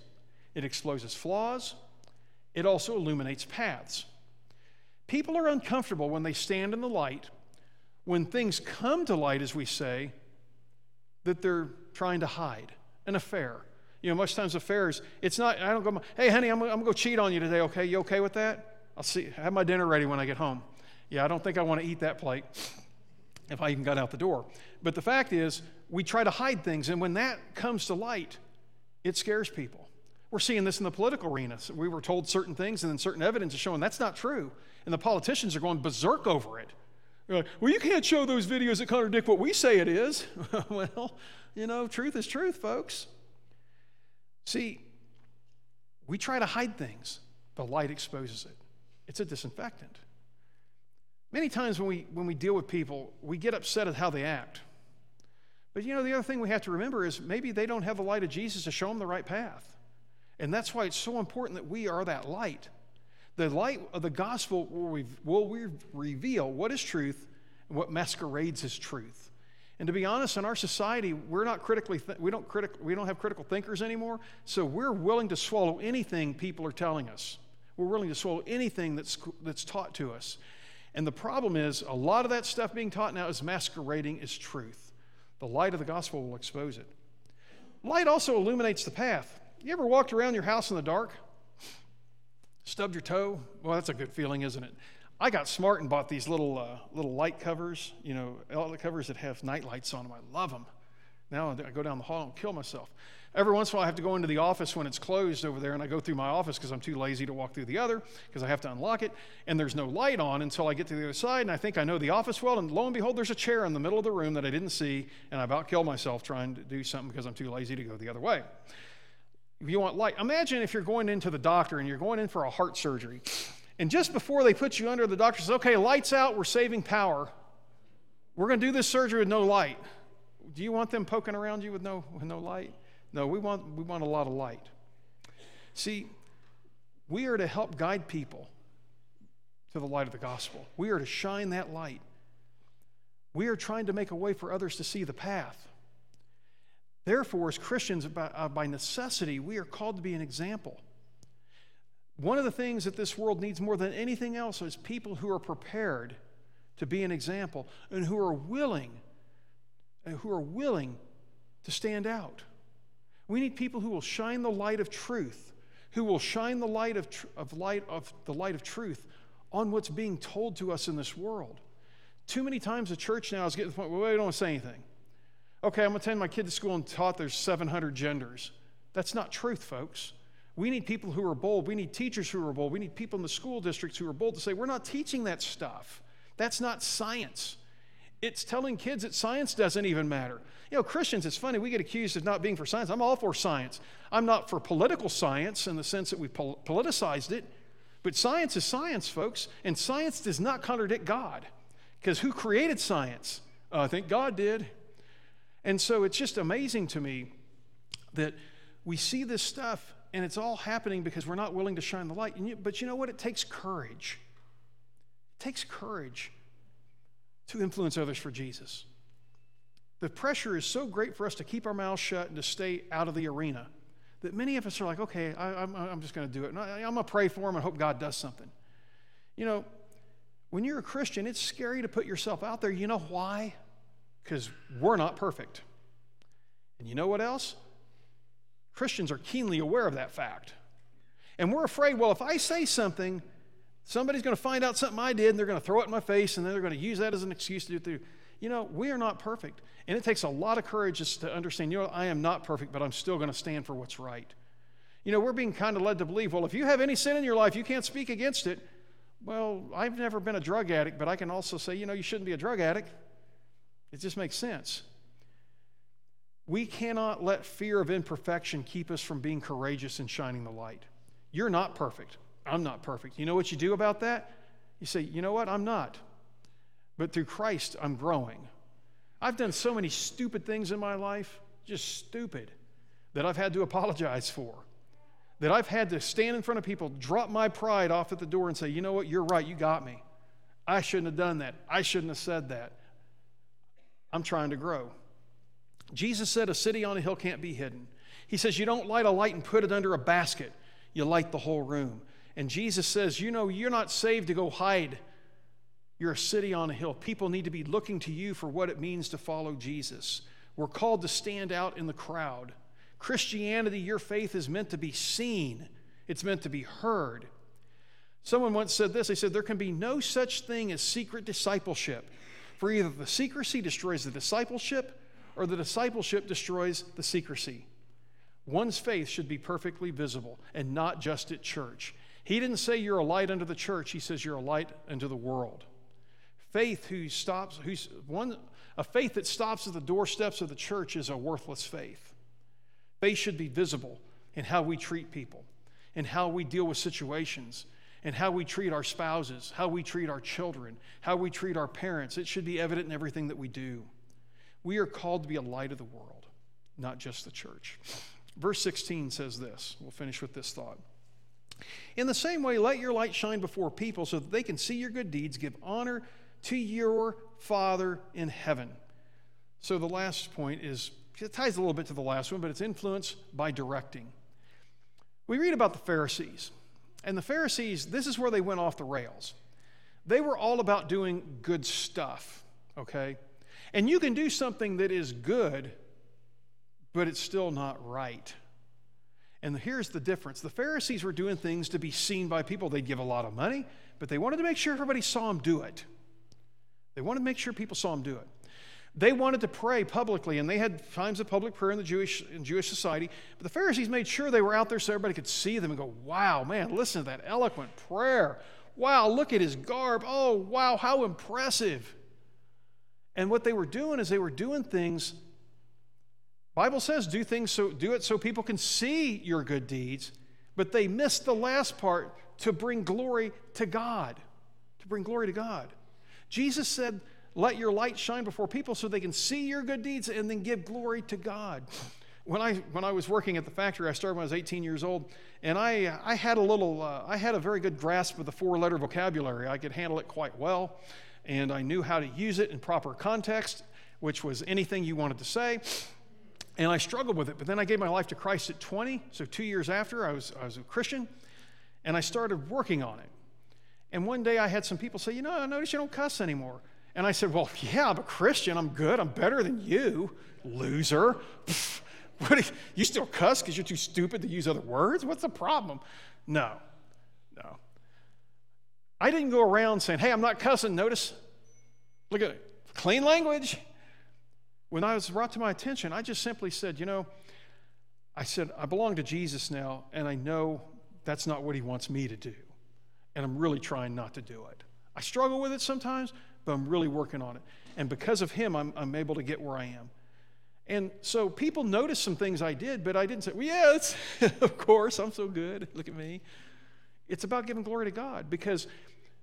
it exposes flaws, it also illuminates paths. People are uncomfortable when they stand in the light when things come to light, as we say, that they're trying to hide an affair. You know, most times affairs, it's not, I don't go, hey, honey, I'm, I'm going to go cheat on you today, okay? You okay with that? I'll see, have my dinner ready when I get home. Yeah, I don't think I want to eat that plate if I even got out the door. But the fact is, we try to hide things, and when that comes to light, it scares people. We're seeing this in the political arena. So we were told certain things, and then certain evidence is showing that's not true. And the politicians are going berserk over it. Like, well, you can't show those videos that contradict what we say it is. (laughs) well, you know, truth is truth, folks. See, we try to hide things, the light exposes it. It's a disinfectant. Many times when we, when we deal with people, we get upset at how they act. But you know, the other thing we have to remember is maybe they don't have the light of Jesus to show them the right path. And that's why it's so important that we are that light. The light of the gospel will, will reveal what is truth and what masquerades as truth. And to be honest, in our society, we're not critically th- we don't critic- we don't have critical thinkers anymore. So we're willing to swallow anything people are telling us. We're willing to swallow anything that's that's taught to us. And the problem is, a lot of that stuff being taught now is masquerading as truth. The light of the gospel will expose it. Light also illuminates the path. You ever walked around your house in the dark? Stubbed your toe? Well, that's a good feeling, isn't it? I got smart and bought these little uh, little light covers, you know, outlet covers that have night lights on them. I love them. Now I go down the hall and kill myself. Every once in a while, I have to go into the office when it's closed over there, and I go through my office because I'm too lazy to walk through the other because I have to unlock it, and there's no light on until I get to the other side, and I think I know the office well, and lo and behold, there's a chair in the middle of the room that I didn't see, and I about killed myself trying to do something because I'm too lazy to go the other way. If you want light, imagine if you're going into the doctor and you're going in for a heart surgery, and just before they put you under, the doctor says, okay, lights out, we're saving power. We're going to do this surgery with no light. Do you want them poking around you with no, with no light? No, we want, we want a lot of light. See, we are to help guide people to the light of the gospel. We are to shine that light. We are trying to make a way for others to see the path. Therefore, as Christians, by, uh, by necessity, we are called to be an example. One of the things that this world needs more than anything else is people who are prepared to be an example and who are willing, who are willing to stand out. We need people who will shine the light of truth, who will shine the light of, tr- of light of the light of truth on what's being told to us in this world. Too many times the church now is getting to the point where we don't want to say anything. Okay, I'm going to send my kid to school and taught there's 700 genders. That's not truth, folks. We need people who are bold. We need teachers who are bold. We need people in the school districts who are bold to say, we're not teaching that stuff. That's not science. It's telling kids that science doesn't even matter. You know, Christians, it's funny, we get accused of not being for science. I'm all for science. I'm not for political science in the sense that we pol- politicized it, but science is science, folks, and science does not contradict God. Because who created science? Uh, I think God did. And so it's just amazing to me that we see this stuff and it's all happening because we're not willing to shine the light. You, but you know what? It takes courage. It takes courage to influence others for Jesus. The pressure is so great for us to keep our mouths shut and to stay out of the arena that many of us are like, okay, I, am just going to do it. I, I'm going to pray for him and hope God does something. You know, when you're a Christian, it's scary to put yourself out there. You know why? Because we're not perfect. And you know what else? Christians are keenly aware of that fact. And we're afraid, well, if I say something, somebody's going to find out something I did and they're going to throw it in my face and then they're going to use that as an excuse to do it. You know, we are not perfect. And it takes a lot of courage just to understand, you know, I am not perfect, but I'm still going to stand for what's right. You know, we're being kind of led to believe, well, if you have any sin in your life, you can't speak against it. Well, I've never been a drug addict, but I can also say, you know, you shouldn't be a drug addict. It just makes sense. We cannot let fear of imperfection keep us from being courageous and shining the light. You're not perfect. I'm not perfect. You know what you do about that? You say, you know what? I'm not. But through Christ, I'm growing. I've done so many stupid things in my life, just stupid, that I've had to apologize for. That I've had to stand in front of people, drop my pride off at the door, and say, you know what? You're right. You got me. I shouldn't have done that. I shouldn't have said that. I'm trying to grow. Jesus said, A city on a hill can't be hidden. He says, You don't light a light and put it under a basket, you light the whole room. And Jesus says, You know, you're not saved to go hide You're a city on a hill. People need to be looking to you for what it means to follow Jesus. We're called to stand out in the crowd. Christianity, your faith is meant to be seen, it's meant to be heard. Someone once said this they said, There can be no such thing as secret discipleship, for either the secrecy destroys the discipleship or the discipleship destroys the secrecy. One's faith should be perfectly visible and not just at church. He didn't say you're a light unto the church, he says you're a light unto the world. Faith who stops, who's one, a faith that stops at the doorsteps of the church is a worthless faith. Faith should be visible in how we treat people, in how we deal with situations, in how we treat our spouses, how we treat our children, how we treat our parents. It should be evident in everything that we do. We are called to be a light of the world, not just the church. Verse 16 says this. We'll finish with this thought. In the same way, let your light shine before people so that they can see your good deeds, give honor to your Father in heaven. So the last point is, it ties a little bit to the last one, but it's influence by directing. We read about the Pharisees. And the Pharisees, this is where they went off the rails. They were all about doing good stuff, okay? And you can do something that is good, but it's still not right. And here's the difference the Pharisees were doing things to be seen by people. They'd give a lot of money, but they wanted to make sure everybody saw them do it. They wanted to make sure people saw them do it. They wanted to pray publicly, and they had times of public prayer in the Jewish, in Jewish society. But the Pharisees made sure they were out there so everybody could see them and go, wow, man, listen to that eloquent prayer. Wow, look at his garb. Oh, wow, how impressive. And what they were doing is they were doing things. Bible says do things so do it so people can see your good deeds, but they missed the last part to bring glory to God. To bring glory to God. Jesus said, Let your light shine before people so they can see your good deeds and then give glory to God. When I, when I was working at the factory, I started when I was 18 years old, and I, I had a little, uh, I had a very good grasp of the four letter vocabulary. I could handle it quite well, and I knew how to use it in proper context, which was anything you wanted to say. And I struggled with it, but then I gave my life to Christ at 20, so two years after, I was, I was a Christian, and I started working on it. And one day I had some people say, You know, I notice you don't cuss anymore. And I said, Well, (laughs) yeah, I'm a Christian. I'm good. I'm better than you, loser. (laughs) you, you still cuss because you're too stupid to use other words? What's the problem? No, no. I didn't go around saying, Hey, I'm not cussing. Notice, look at it. Clean language. When I was brought to my attention, I just simply said, You know, I said, I belong to Jesus now, and I know that's not what he wants me to do and I'm really trying not to do it. I struggle with it sometimes, but I'm really working on it. And because of him, I'm, I'm able to get where I am. And so people noticed some things I did, but I didn't say, well, yeah, (laughs) of course, I'm so good. Look at me. It's about giving glory to God because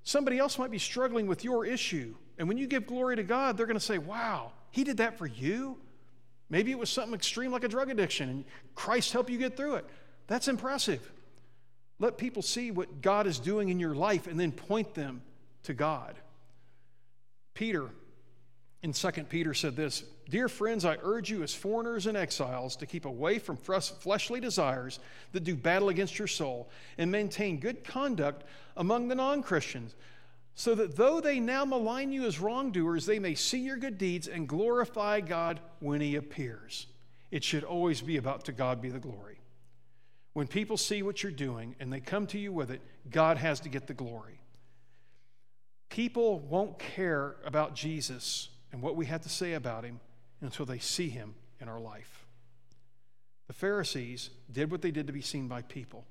somebody else might be struggling with your issue. And when you give glory to God, they're going to say, wow, he did that for you. Maybe it was something extreme like a drug addiction, and Christ helped you get through it. That's impressive. Let people see what God is doing in your life and then point them to God. Peter in 2 Peter said this Dear friends, I urge you as foreigners and exiles to keep away from fleshly desires that do battle against your soul and maintain good conduct among the non Christians, so that though they now malign you as wrongdoers, they may see your good deeds and glorify God when He appears. It should always be about to God be the glory. When people see what you're doing and they come to you with it, God has to get the glory. People won't care about Jesus and what we have to say about him until they see him in our life. The Pharisees did what they did to be seen by people.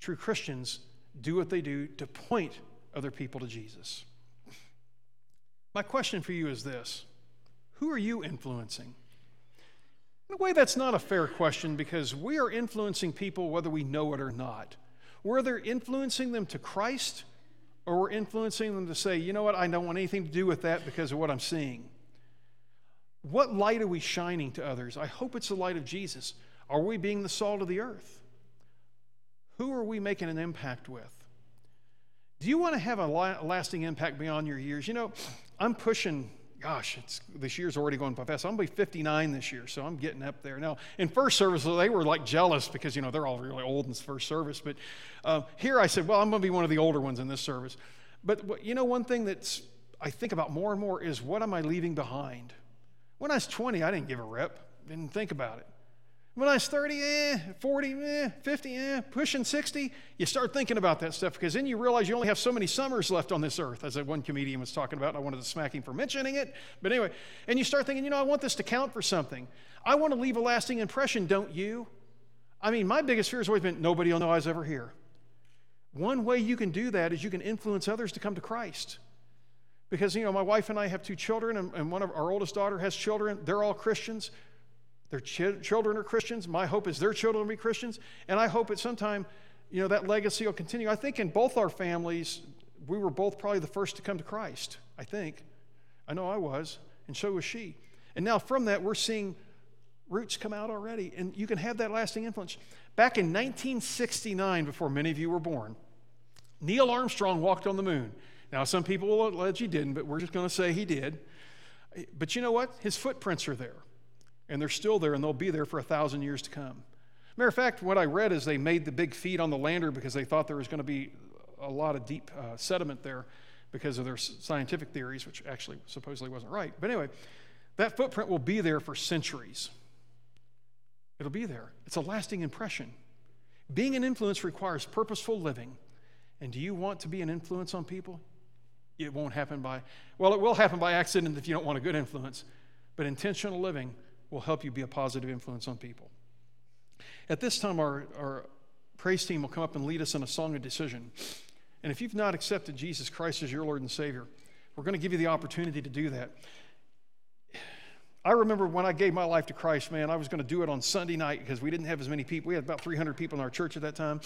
True Christians do what they do to point other people to Jesus. My question for you is this Who are you influencing? In a way, that's not a fair question because we are influencing people whether we know it or not. We're either influencing them to Christ or we're influencing them to say, you know what, I don't want anything to do with that because of what I'm seeing. What light are we shining to others? I hope it's the light of Jesus. Are we being the salt of the earth? Who are we making an impact with? Do you want to have a lasting impact beyond your years? You know, I'm pushing gosh, this year's already going by fast. I'm going to be 59 this year, so I'm getting up there. Now, in first service, they were like jealous because, you know, they're all really old in first service. But uh, here I said, well, I'm going to be one of the older ones in this service. But you know, one thing that's I think about more and more is what am I leaving behind? When I was 20, I didn't give a rip, didn't think about it. When I was 30, eh, 40, eh, 50, eh, pushing 60, you start thinking about that stuff because then you realize you only have so many summers left on this earth, as that one comedian was talking about. and I wanted to smack him for mentioning it. But anyway, and you start thinking, you know, I want this to count for something. I want to leave a lasting impression, don't you? I mean, my biggest fear has always been nobody will know I was ever here. One way you can do that is you can influence others to come to Christ. Because, you know, my wife and I have two children, and, and one of our oldest daughter has children. They're all Christians. Their ch- children are Christians. My hope is their children will be Christians. And I hope at some time, you know, that legacy will continue. I think in both our families, we were both probably the first to come to Christ. I think. I know I was, and so was she. And now from that, we're seeing roots come out already, and you can have that lasting influence. Back in 1969, before many of you were born, Neil Armstrong walked on the moon. Now, some people will allege he didn't, but we're just going to say he did. But you know what? His footprints are there, and they're still there, and they'll be there for a thousand years to come. Matter of fact, what I read is they made the big feet on the lander because they thought there was going to be a lot of deep uh, sediment there because of their scientific theories, which actually supposedly wasn't right. But anyway, that footprint will be there for centuries. It'll be there. It's a lasting impression. Being an influence requires purposeful living. And do you want to be an influence on people? It won't happen by, well, it will happen by accident if you don't want a good influence, but intentional living will help you be a positive influence on people. At this time, our, our praise team will come up and lead us in a song of decision. And if you've not accepted Jesus Christ as your Lord and Savior, we're going to give you the opportunity to do that. I remember when I gave my life to Christ, man, I was going to do it on Sunday night because we didn't have as many people. We had about 300 people in our church at that time.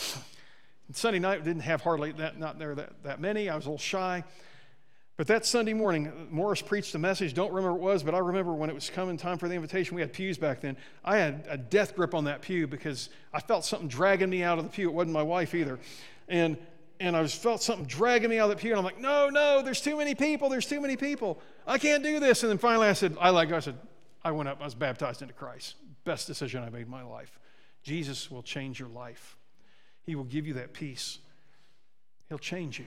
And Sunday night didn't have hardly that, not there that, that many. I was a little shy. But that Sunday morning, Morris preached a message. Don't remember what it was, but I remember when it was coming time for the invitation. We had pews back then. I had a death grip on that pew because I felt something dragging me out of the pew. It wasn't my wife either. And and I felt something dragging me out of the pew, and I'm like, no, no, there's too many people, there's too many people. I can't do this. And then finally I said, I like I said, I went up, I was baptized into Christ. Best decision I made in my life. Jesus will change your life. He will give you that peace. He'll change you.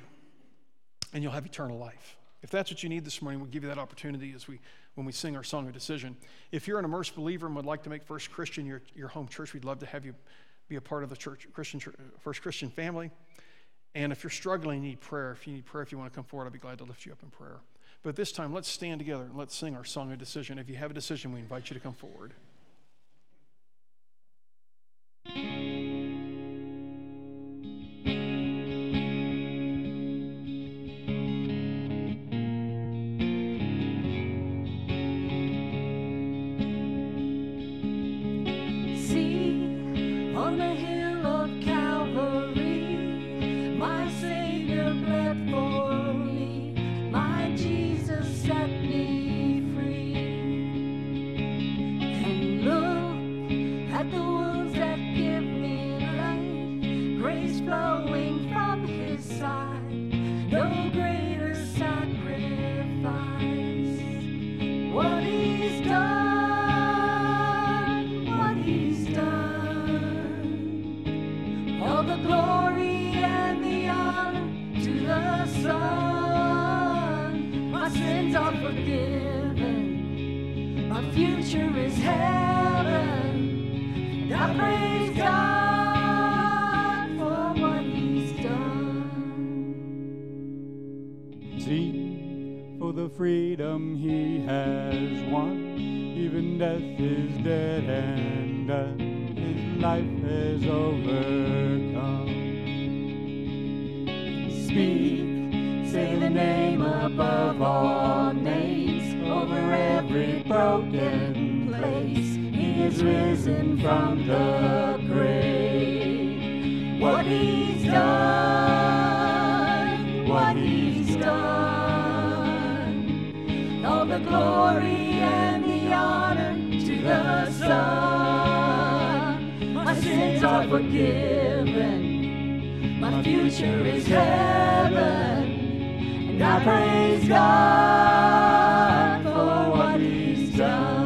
And you'll have eternal life. If that's what you need this morning, we'll give you that opportunity as we when we sing our song of decision. If you're an immersed believer and would like to make First Christian your, your home church, we'd love to have you be a part of the church, Christian First Christian family. And if you're struggling, you need prayer. If you need prayer, if you want to come forward, I'd be glad to lift you up in prayer. But this time, let's stand together and let's sing our song of decision. If you have a decision, we invite you to come forward.
Freedom he has won, even death is dead and done. His life has overcome.
Speak, say the name above all names, over every broken place. He is risen from the glory and the honor to the Son. My sins are forgiven. My future is heaven, and I praise God for what He's done.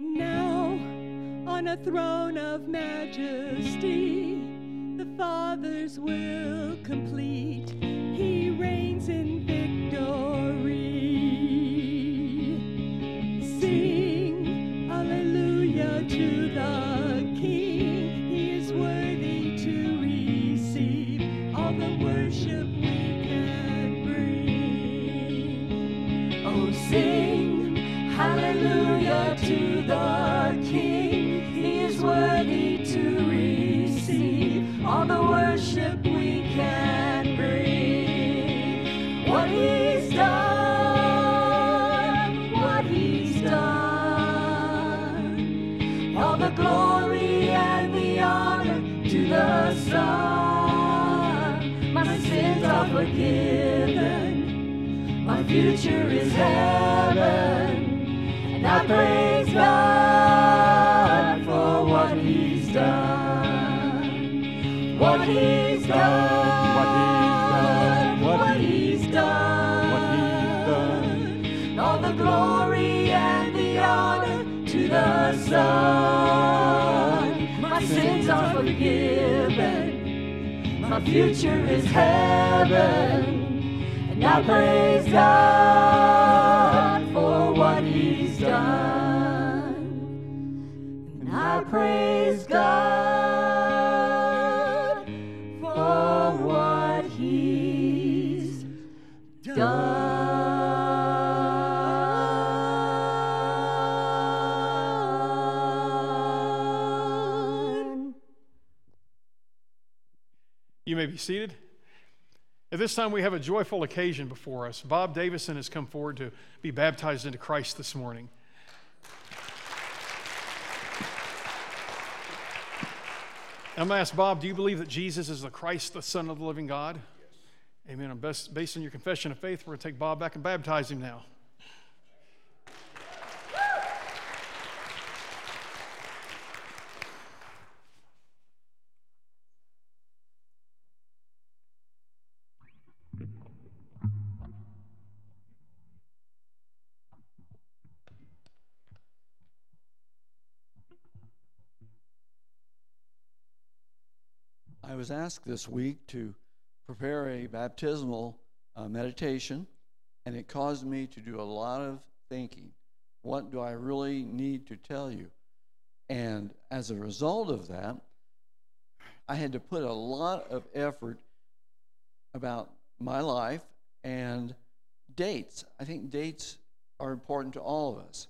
Now
on a throne of majesty. The Father's will complete. He reigns in victory. Sing hallelujah to
heaven. And I praise God for what He's done. What He's done.
What He's done.
What He's done.
What He's done.
All the glory and the honor to the Son. My sins are forgiven. My future is heaven. And I praise God
be seated. At this time, we have a joyful occasion before us. Bob Davison has come forward to be baptized into Christ this morning. I'm going to ask Bob, do you believe that Jesus is the Christ, the Son of the living God? Yes. Amen. Based, based on your confession of faith, we're going to take Bob back and baptize him now.
Was asked this week to prepare a baptismal uh, meditation, and it caused me to do a lot of thinking. What do I really need to tell you? And as a result of that, I had to put a lot of effort about my life and dates. I think dates are important to all of us.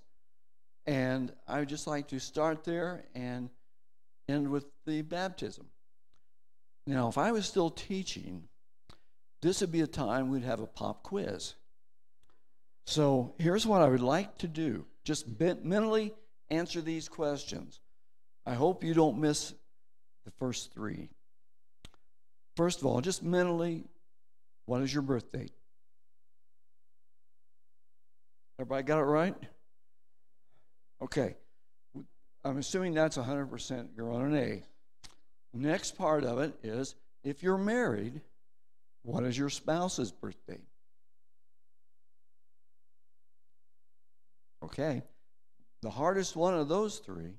And I would just like to start there and end with the baptism. Now, if I was still teaching, this would be a time we'd have a pop quiz. So here's what I would like to do just mentally answer these questions. I hope you don't miss the first three. First of all, just mentally, what is your birth date? Everybody got it right? Okay. I'm assuming that's 100%. You're on an A. Next part of it is if you're married, what is your spouse's birthday? Okay. The hardest one of those three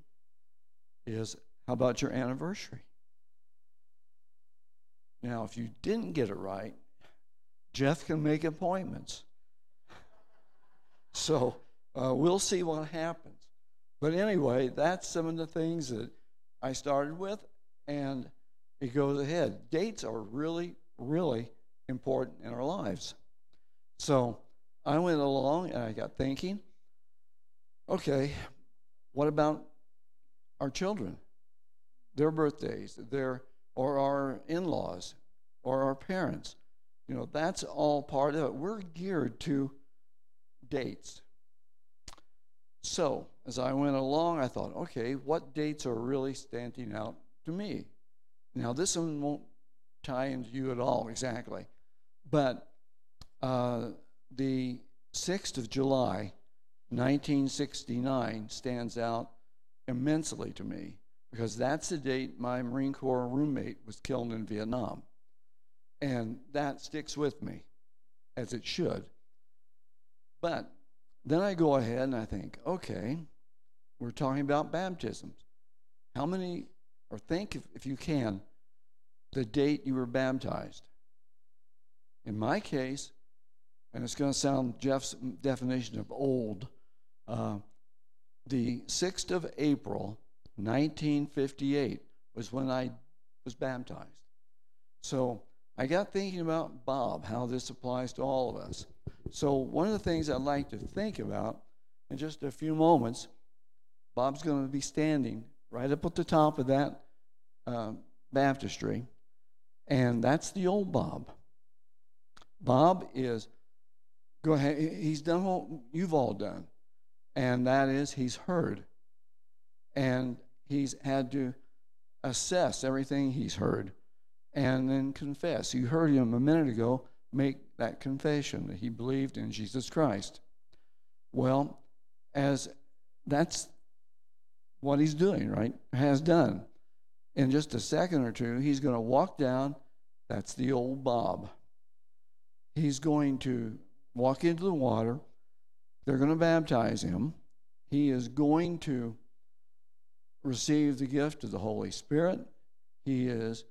is how about your anniversary? Now, if you didn't get it right, Jeff can make appointments. So uh, we'll see what happens. But anyway, that's some of the things that I started with, and it goes ahead. Dates are really, really important in our lives. So I went along and I got thinking okay, what about our children? Their birthdays, their, or our in laws, or our parents. You know, that's all part of it. We're geared to dates. So, as I went along, I thought, okay, what dates are really standing out to me? Now, this one won't tie into you at all exactly, but uh, the 6th of July, 1969, stands out immensely to me because that's the date my Marine Corps roommate was killed in Vietnam. And that sticks with me, as it should. But then I go ahead and I think, okay, we're talking about baptisms. how many, or think if, if you can, the date you were baptized. In my case, and it's going to sound Jeff's definition of old, uh, the 6th of April, 1958, was when I was baptized. So I got thinking about Bob, how this applies to all of us. So, one of the things I'd like to think about in just a few moments, Bob's going to be standing right up at the top of that uh, baptistry, and that's the old Bob. Bob is, go ahead, he's done what you've all done, and that is he's heard. And he's had to assess everything he's heard and then confess. You heard him a minute ago make that confession that he believed in Jesus Christ. Well, as that's what he's doing, right? Has done. In just a second or two, he's going to walk down. That's the old Bob. He's going to walk into the water. They're going to baptize him. He is going to receive the gift of the Holy Spirit. He is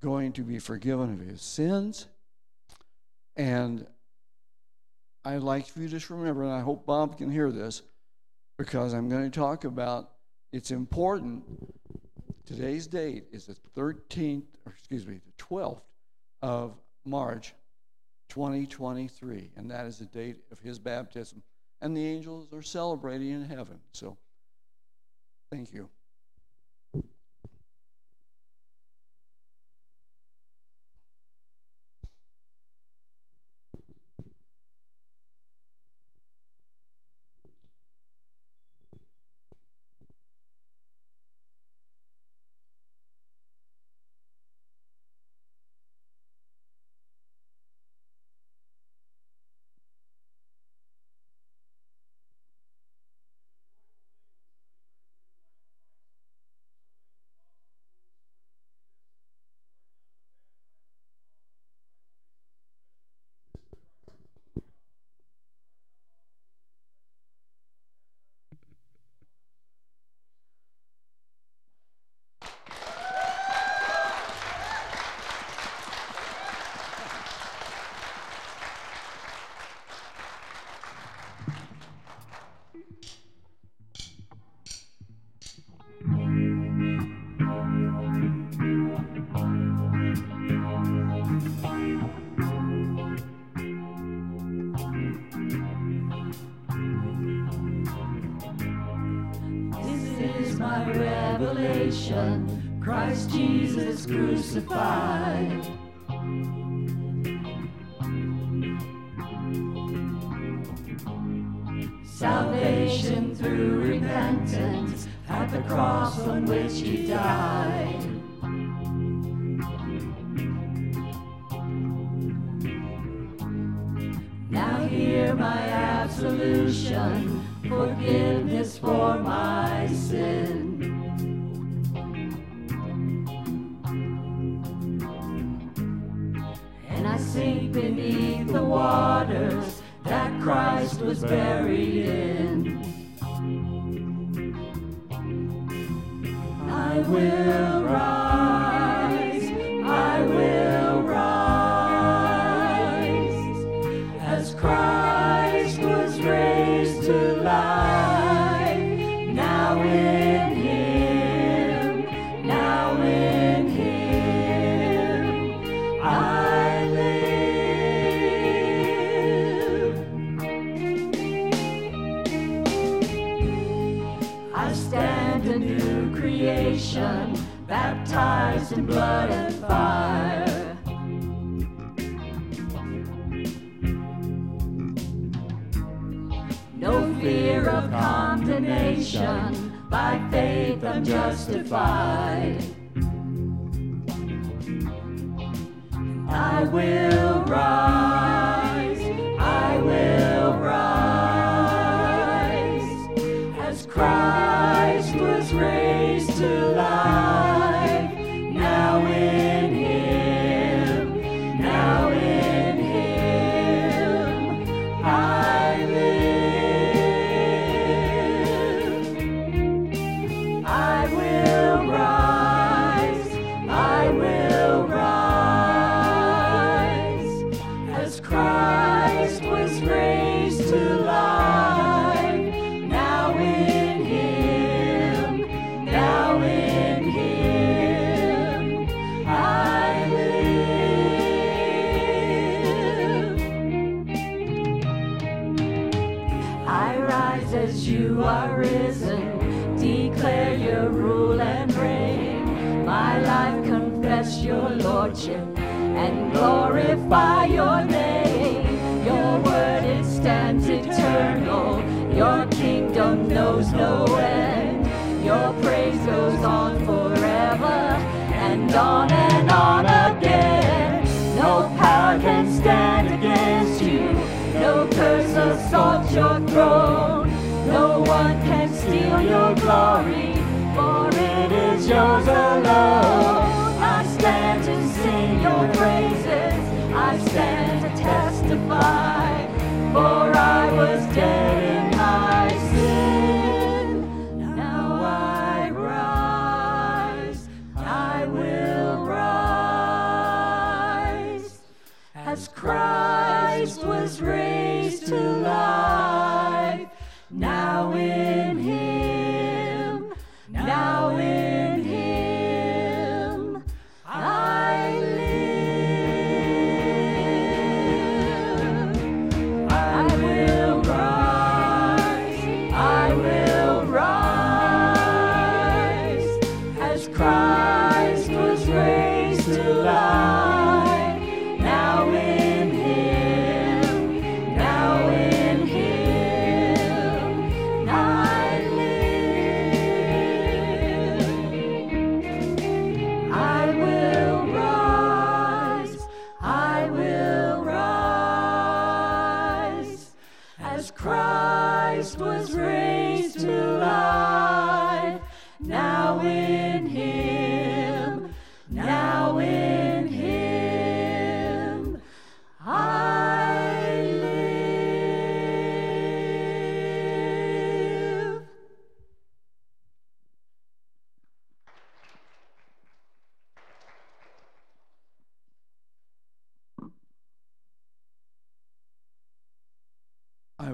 going to be forgiven of his sins. And I'd like for you to just remember, and I hope Bob can hear this, because I'm going to talk about it's important. Today's date is the 13th, or excuse me, the 12th of March 2023, and that is the date of his baptism. And the angels are celebrating in heaven. So, thank you.
Blood and fire. No fear of condemnation, by faith I'm justified.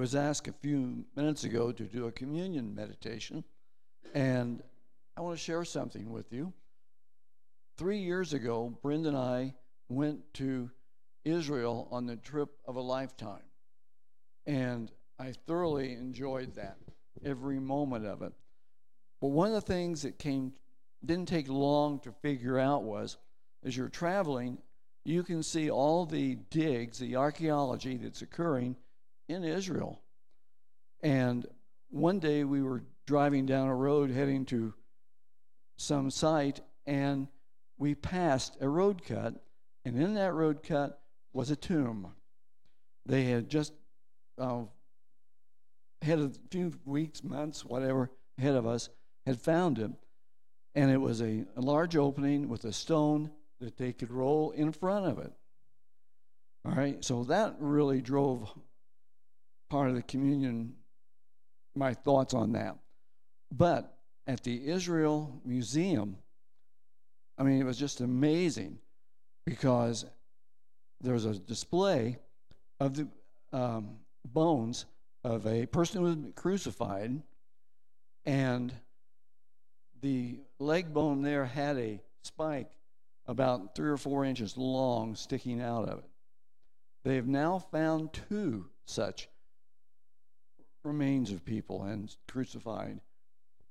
Was
asked a few minutes ago to do a communion meditation, and I want to share something with you. Three years ago, Brenda and I went to Israel on the trip of a lifetime, and I thoroughly enjoyed that, every moment of it. But one of the things that came didn't take long to figure out was as you're traveling, you can see all the digs, the archaeology that's occurring in Israel. And one day we were driving down a road heading to some site, and we passed a road cut, and in that road cut was a tomb. They had just uh, had a few weeks, months, whatever, ahead of us, had found it. And it was a, a large opening with a stone that they could roll in front of it. All right, so that really drove part of the communion, my thoughts on that. But at the Israel Museum, I mean, it was just amazing because there was a display of the um, bones of a person who was crucified, and the leg bone there had a spike about three or four inches long sticking out of it. They have now found two such remains of people and crucified.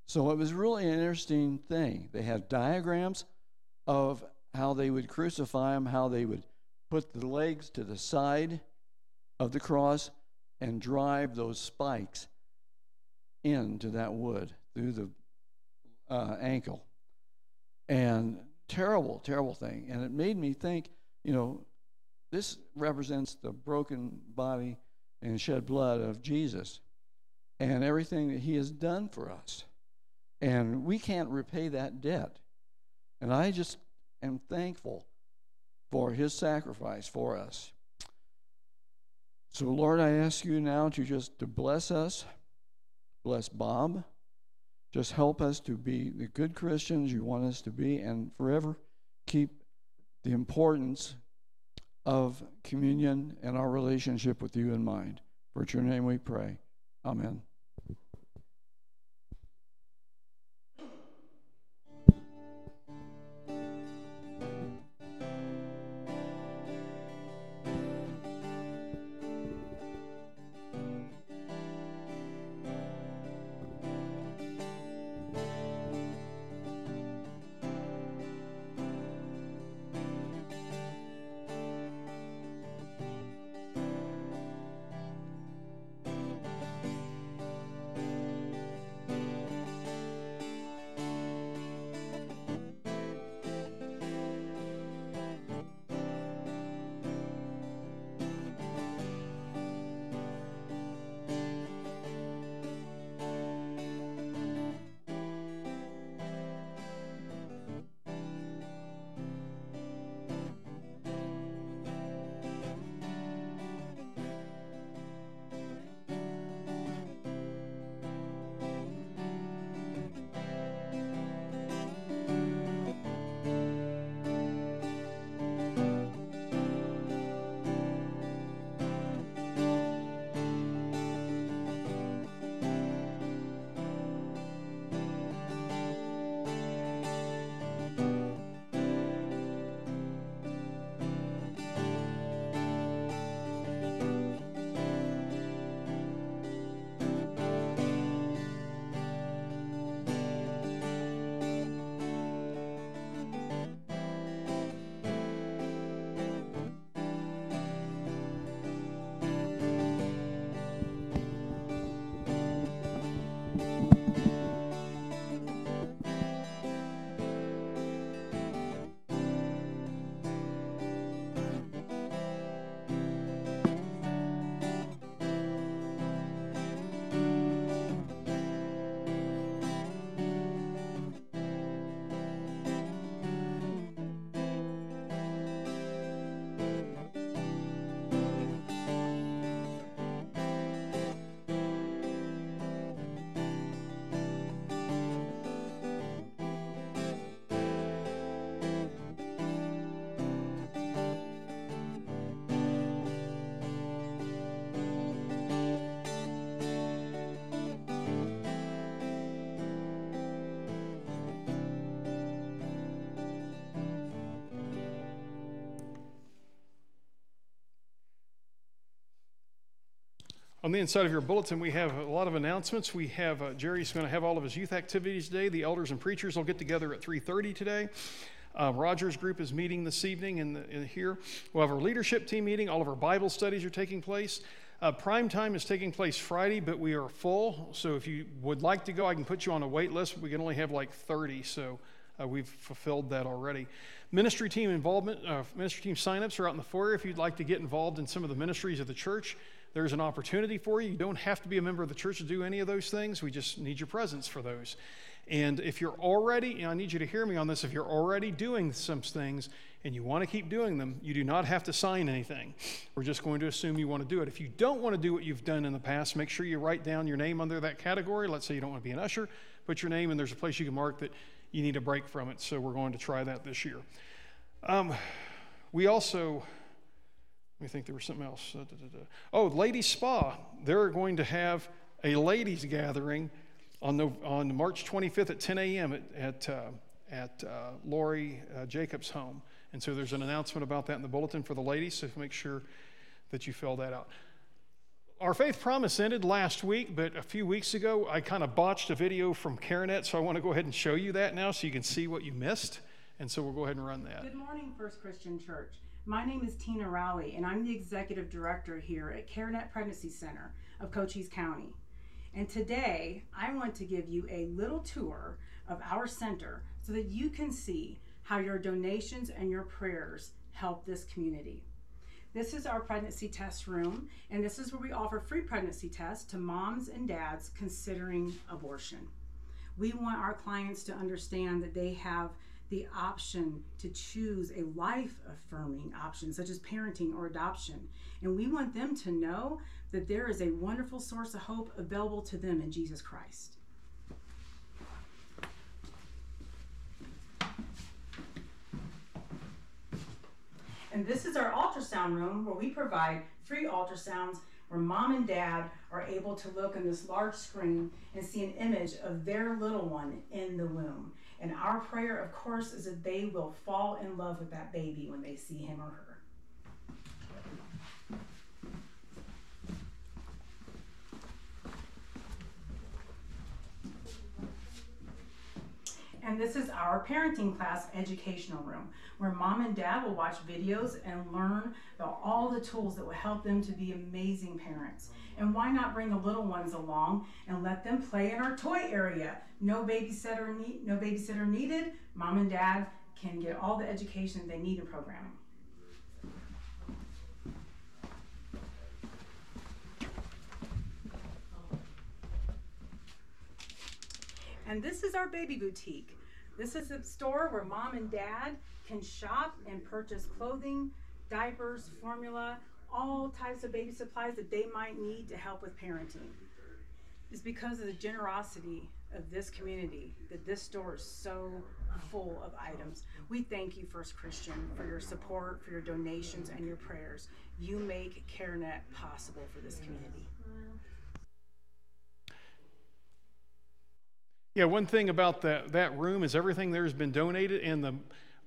So it was really an interesting thing. They had diagrams of how they would crucify them, how they would put the legs to the side of the cross and drive those spikes into that wood through the uh, ankle. And terrible, terrible thing. And it made me think, you know, this represents the broken body and shed blood of Jesus and everything that he has done for us. And we can't repay that debt. And I just am thankful for his sacrifice for us. So Lord, I ask you now to just to bless us, bless Bob, just help us to be the good Christians you want us to be and forever keep the importance of communion and our relationship with you in mind. For your name we pray. Amen.
On the inside of your bulletin, we have a lot of announcements. We have uh, Jerry's going to have all of his youth activities today. The elders and preachers will get together at 3:30 today. Uh, Rogers Group is meeting this evening in, the, in here. We'll have our leadership team meeting. All of our Bible studies are taking place. Uh, prime time is taking place Friday, but we are full. So if you would like to go, I can put you on a wait list. We can only have like 30, so uh, we've fulfilled that already. Ministry team involvement, uh, ministry team signups are out in the foyer. If you'd like to get involved in some of the ministries of the church, there's an opportunity for you. You don't have to be a member of the church to do any of those things. We just need your presence for those. And if you're already, and I need you to hear me on this, if you're already doing some things and you want to keep doing them, you do not have to sign anything. We're just going to assume you want to do it. If you don't want to do what you've done in the past, make sure you write down your name under that category. Let's say you don't want to be an usher, put your name, and there's a place you can mark that you need a break from it. So we're going to try that this year. Um, we also, let me think there was something else. Uh, da, da, da. Oh, Ladies Spa. They're going to have a ladies' gathering on, the, on March 25th at 10 a.m. at, at, uh, at uh, Lori uh, Jacobs' home. And so there's an announcement about that in the bulletin for the ladies, so make sure that you fill that out. Our faith promise ended last week, but a few weeks ago I kind of botched a video from CareNet, so I want to go ahead and show you that now so you can see what you missed. And so we'll go ahead and run that.
Good morning, First Christian Church. My name is Tina Rowley, and I'm the executive director here at CareNet Pregnancy Center of Cochise County. And today, I want to give you a little tour of our center so that you can see how your donations and your prayers help this community. This is our pregnancy test room, and this is where we offer free pregnancy tests to moms and dads considering abortion. We want our clients to understand that they have the option to choose a life affirming option, such as parenting or adoption. And we want them to know that there is a wonderful source of hope available to them in Jesus Christ. And this is our ultrasound room where we provide free ultrasounds where mom and dad are able to look in this large screen and see an image of their little one in the womb. And our prayer, of course, is that they will fall in love with that baby when they see him or her. And this is our parenting class educational room where mom and dad will watch videos and learn about all the tools that will help them to be amazing parents. And why not bring the little ones along and let them play in our toy area? No babysitter need, no babysitter needed. Mom and dad can get all the education they need in programming. And this is our baby boutique. This is a store where mom and dad can shop and purchase clothing, diapers, formula, all types of baby supplies that they might need to help with parenting. It's because of the generosity of this community that this store is so full of items. We thank you, First Christian, for your support, for your donations, and your prayers. You make CareNet possible for this community.
Yeah, one thing about that, that room is everything there has been donated, and the,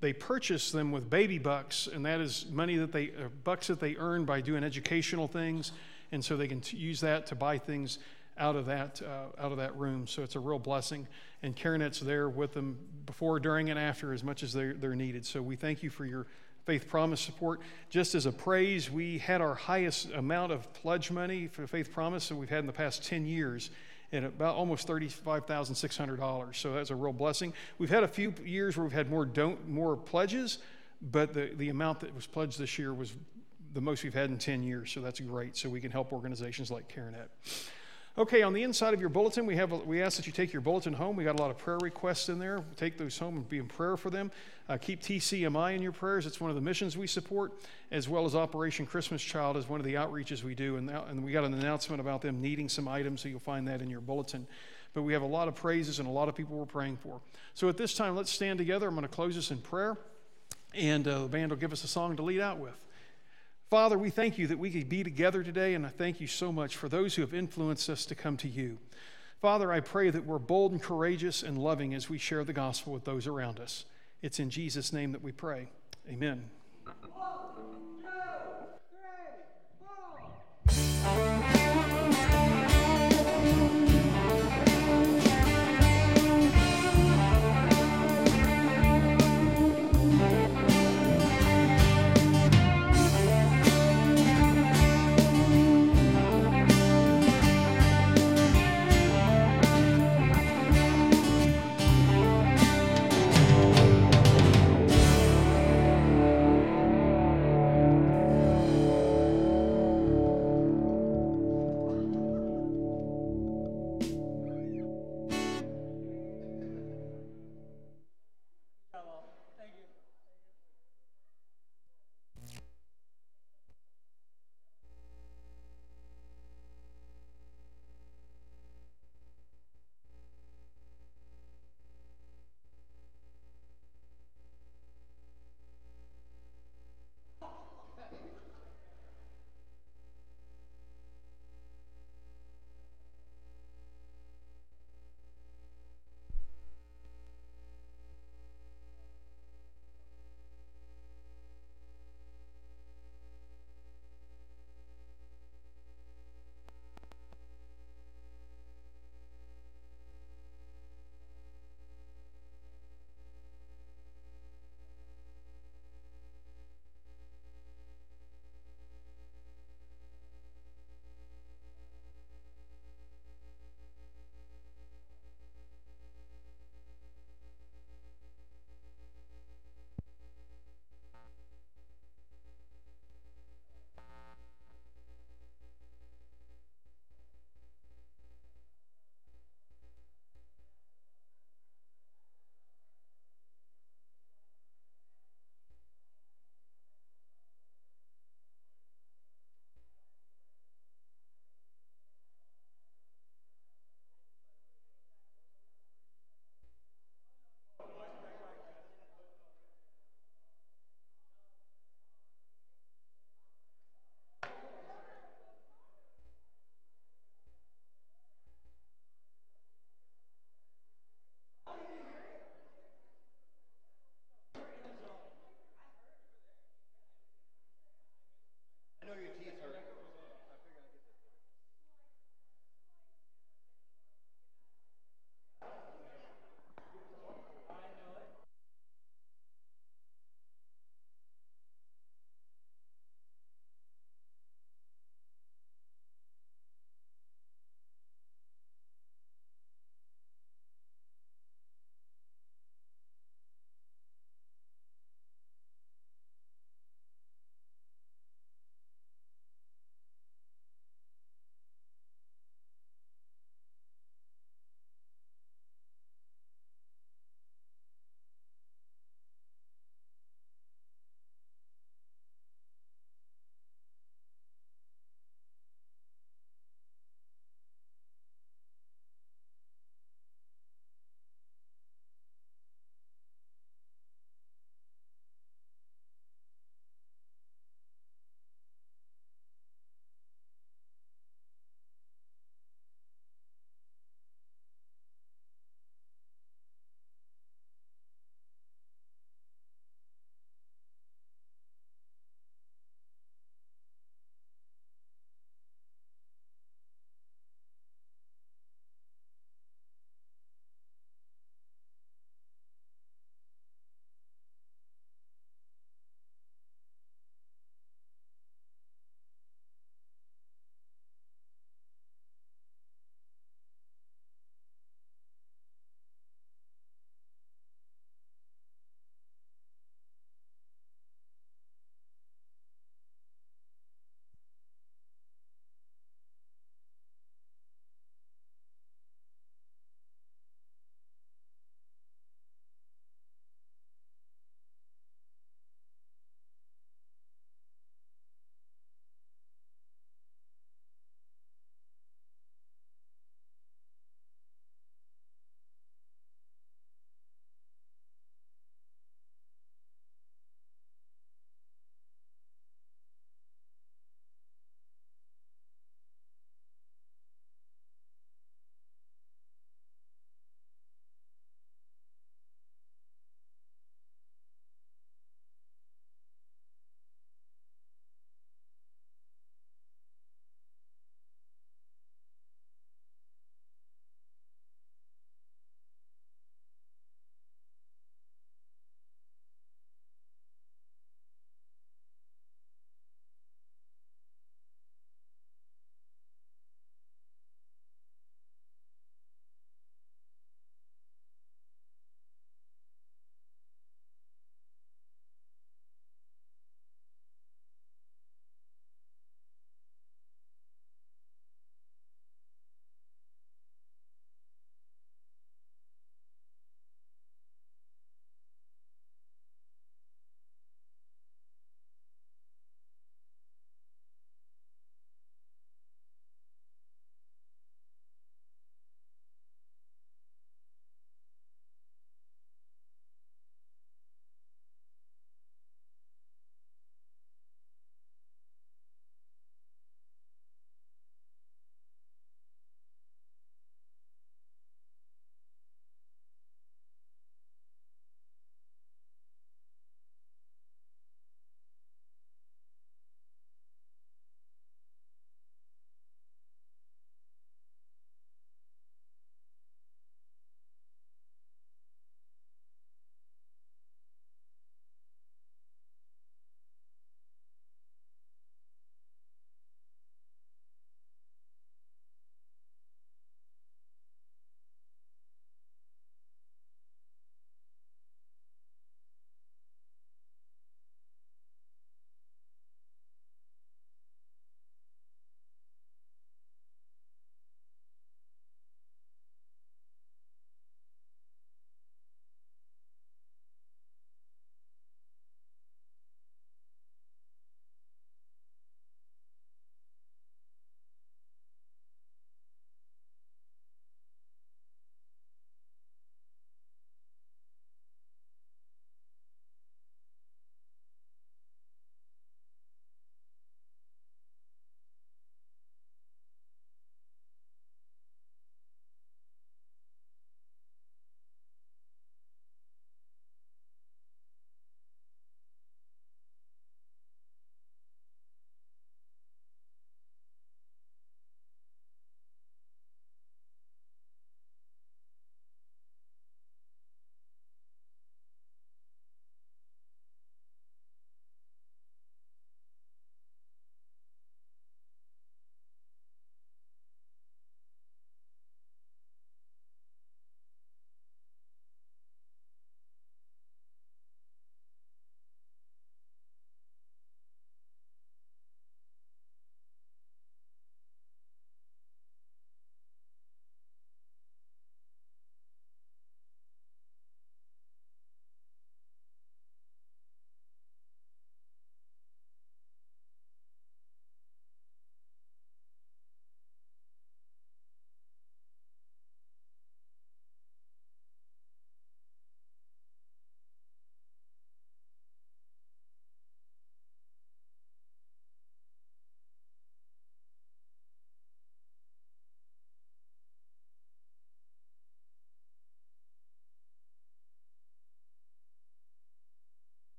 they purchase them with baby bucks, and that is money that they, uh, bucks that they earn by doing educational things, and so they can t- use that to buy things out of that uh, out of that room. So it's a real blessing, and CareNet's there with them before, during, and after as much as they're, they're needed. So we thank you for your Faith Promise support. Just as a praise, we had our highest amount of pledge money for Faith Promise that we've had in the past 10 years at about almost $35,600. So that's a real blessing. We've had a few years where we've had more, don't, more pledges, but the, the amount that was pledged this year was the most we've had in 10 years. So that's great. So we can help organizations like CareNet. Okay, on the inside of your bulletin, we have we ask that you take your bulletin home. We got a lot of prayer requests in there. Take those home and be in prayer for them. Uh, keep TCMI in your prayers. It's one of the missions we support, as well as Operation Christmas Child is one of the outreaches we do. And, and we got an announcement about them needing some items, so you'll find that in your bulletin. But we have a lot of praises and a lot of people we're praying for. So at this time, let's stand together. I'm going to close this in prayer, and uh, the band will give us a song to lead out with. Father, we thank you that we could be together today, and I thank you so much for those who have influenced us to come to you. Father, I pray that we're bold and courageous and loving as we share the gospel with those around us. It's in Jesus' name that we pray. Amen. One, two, three,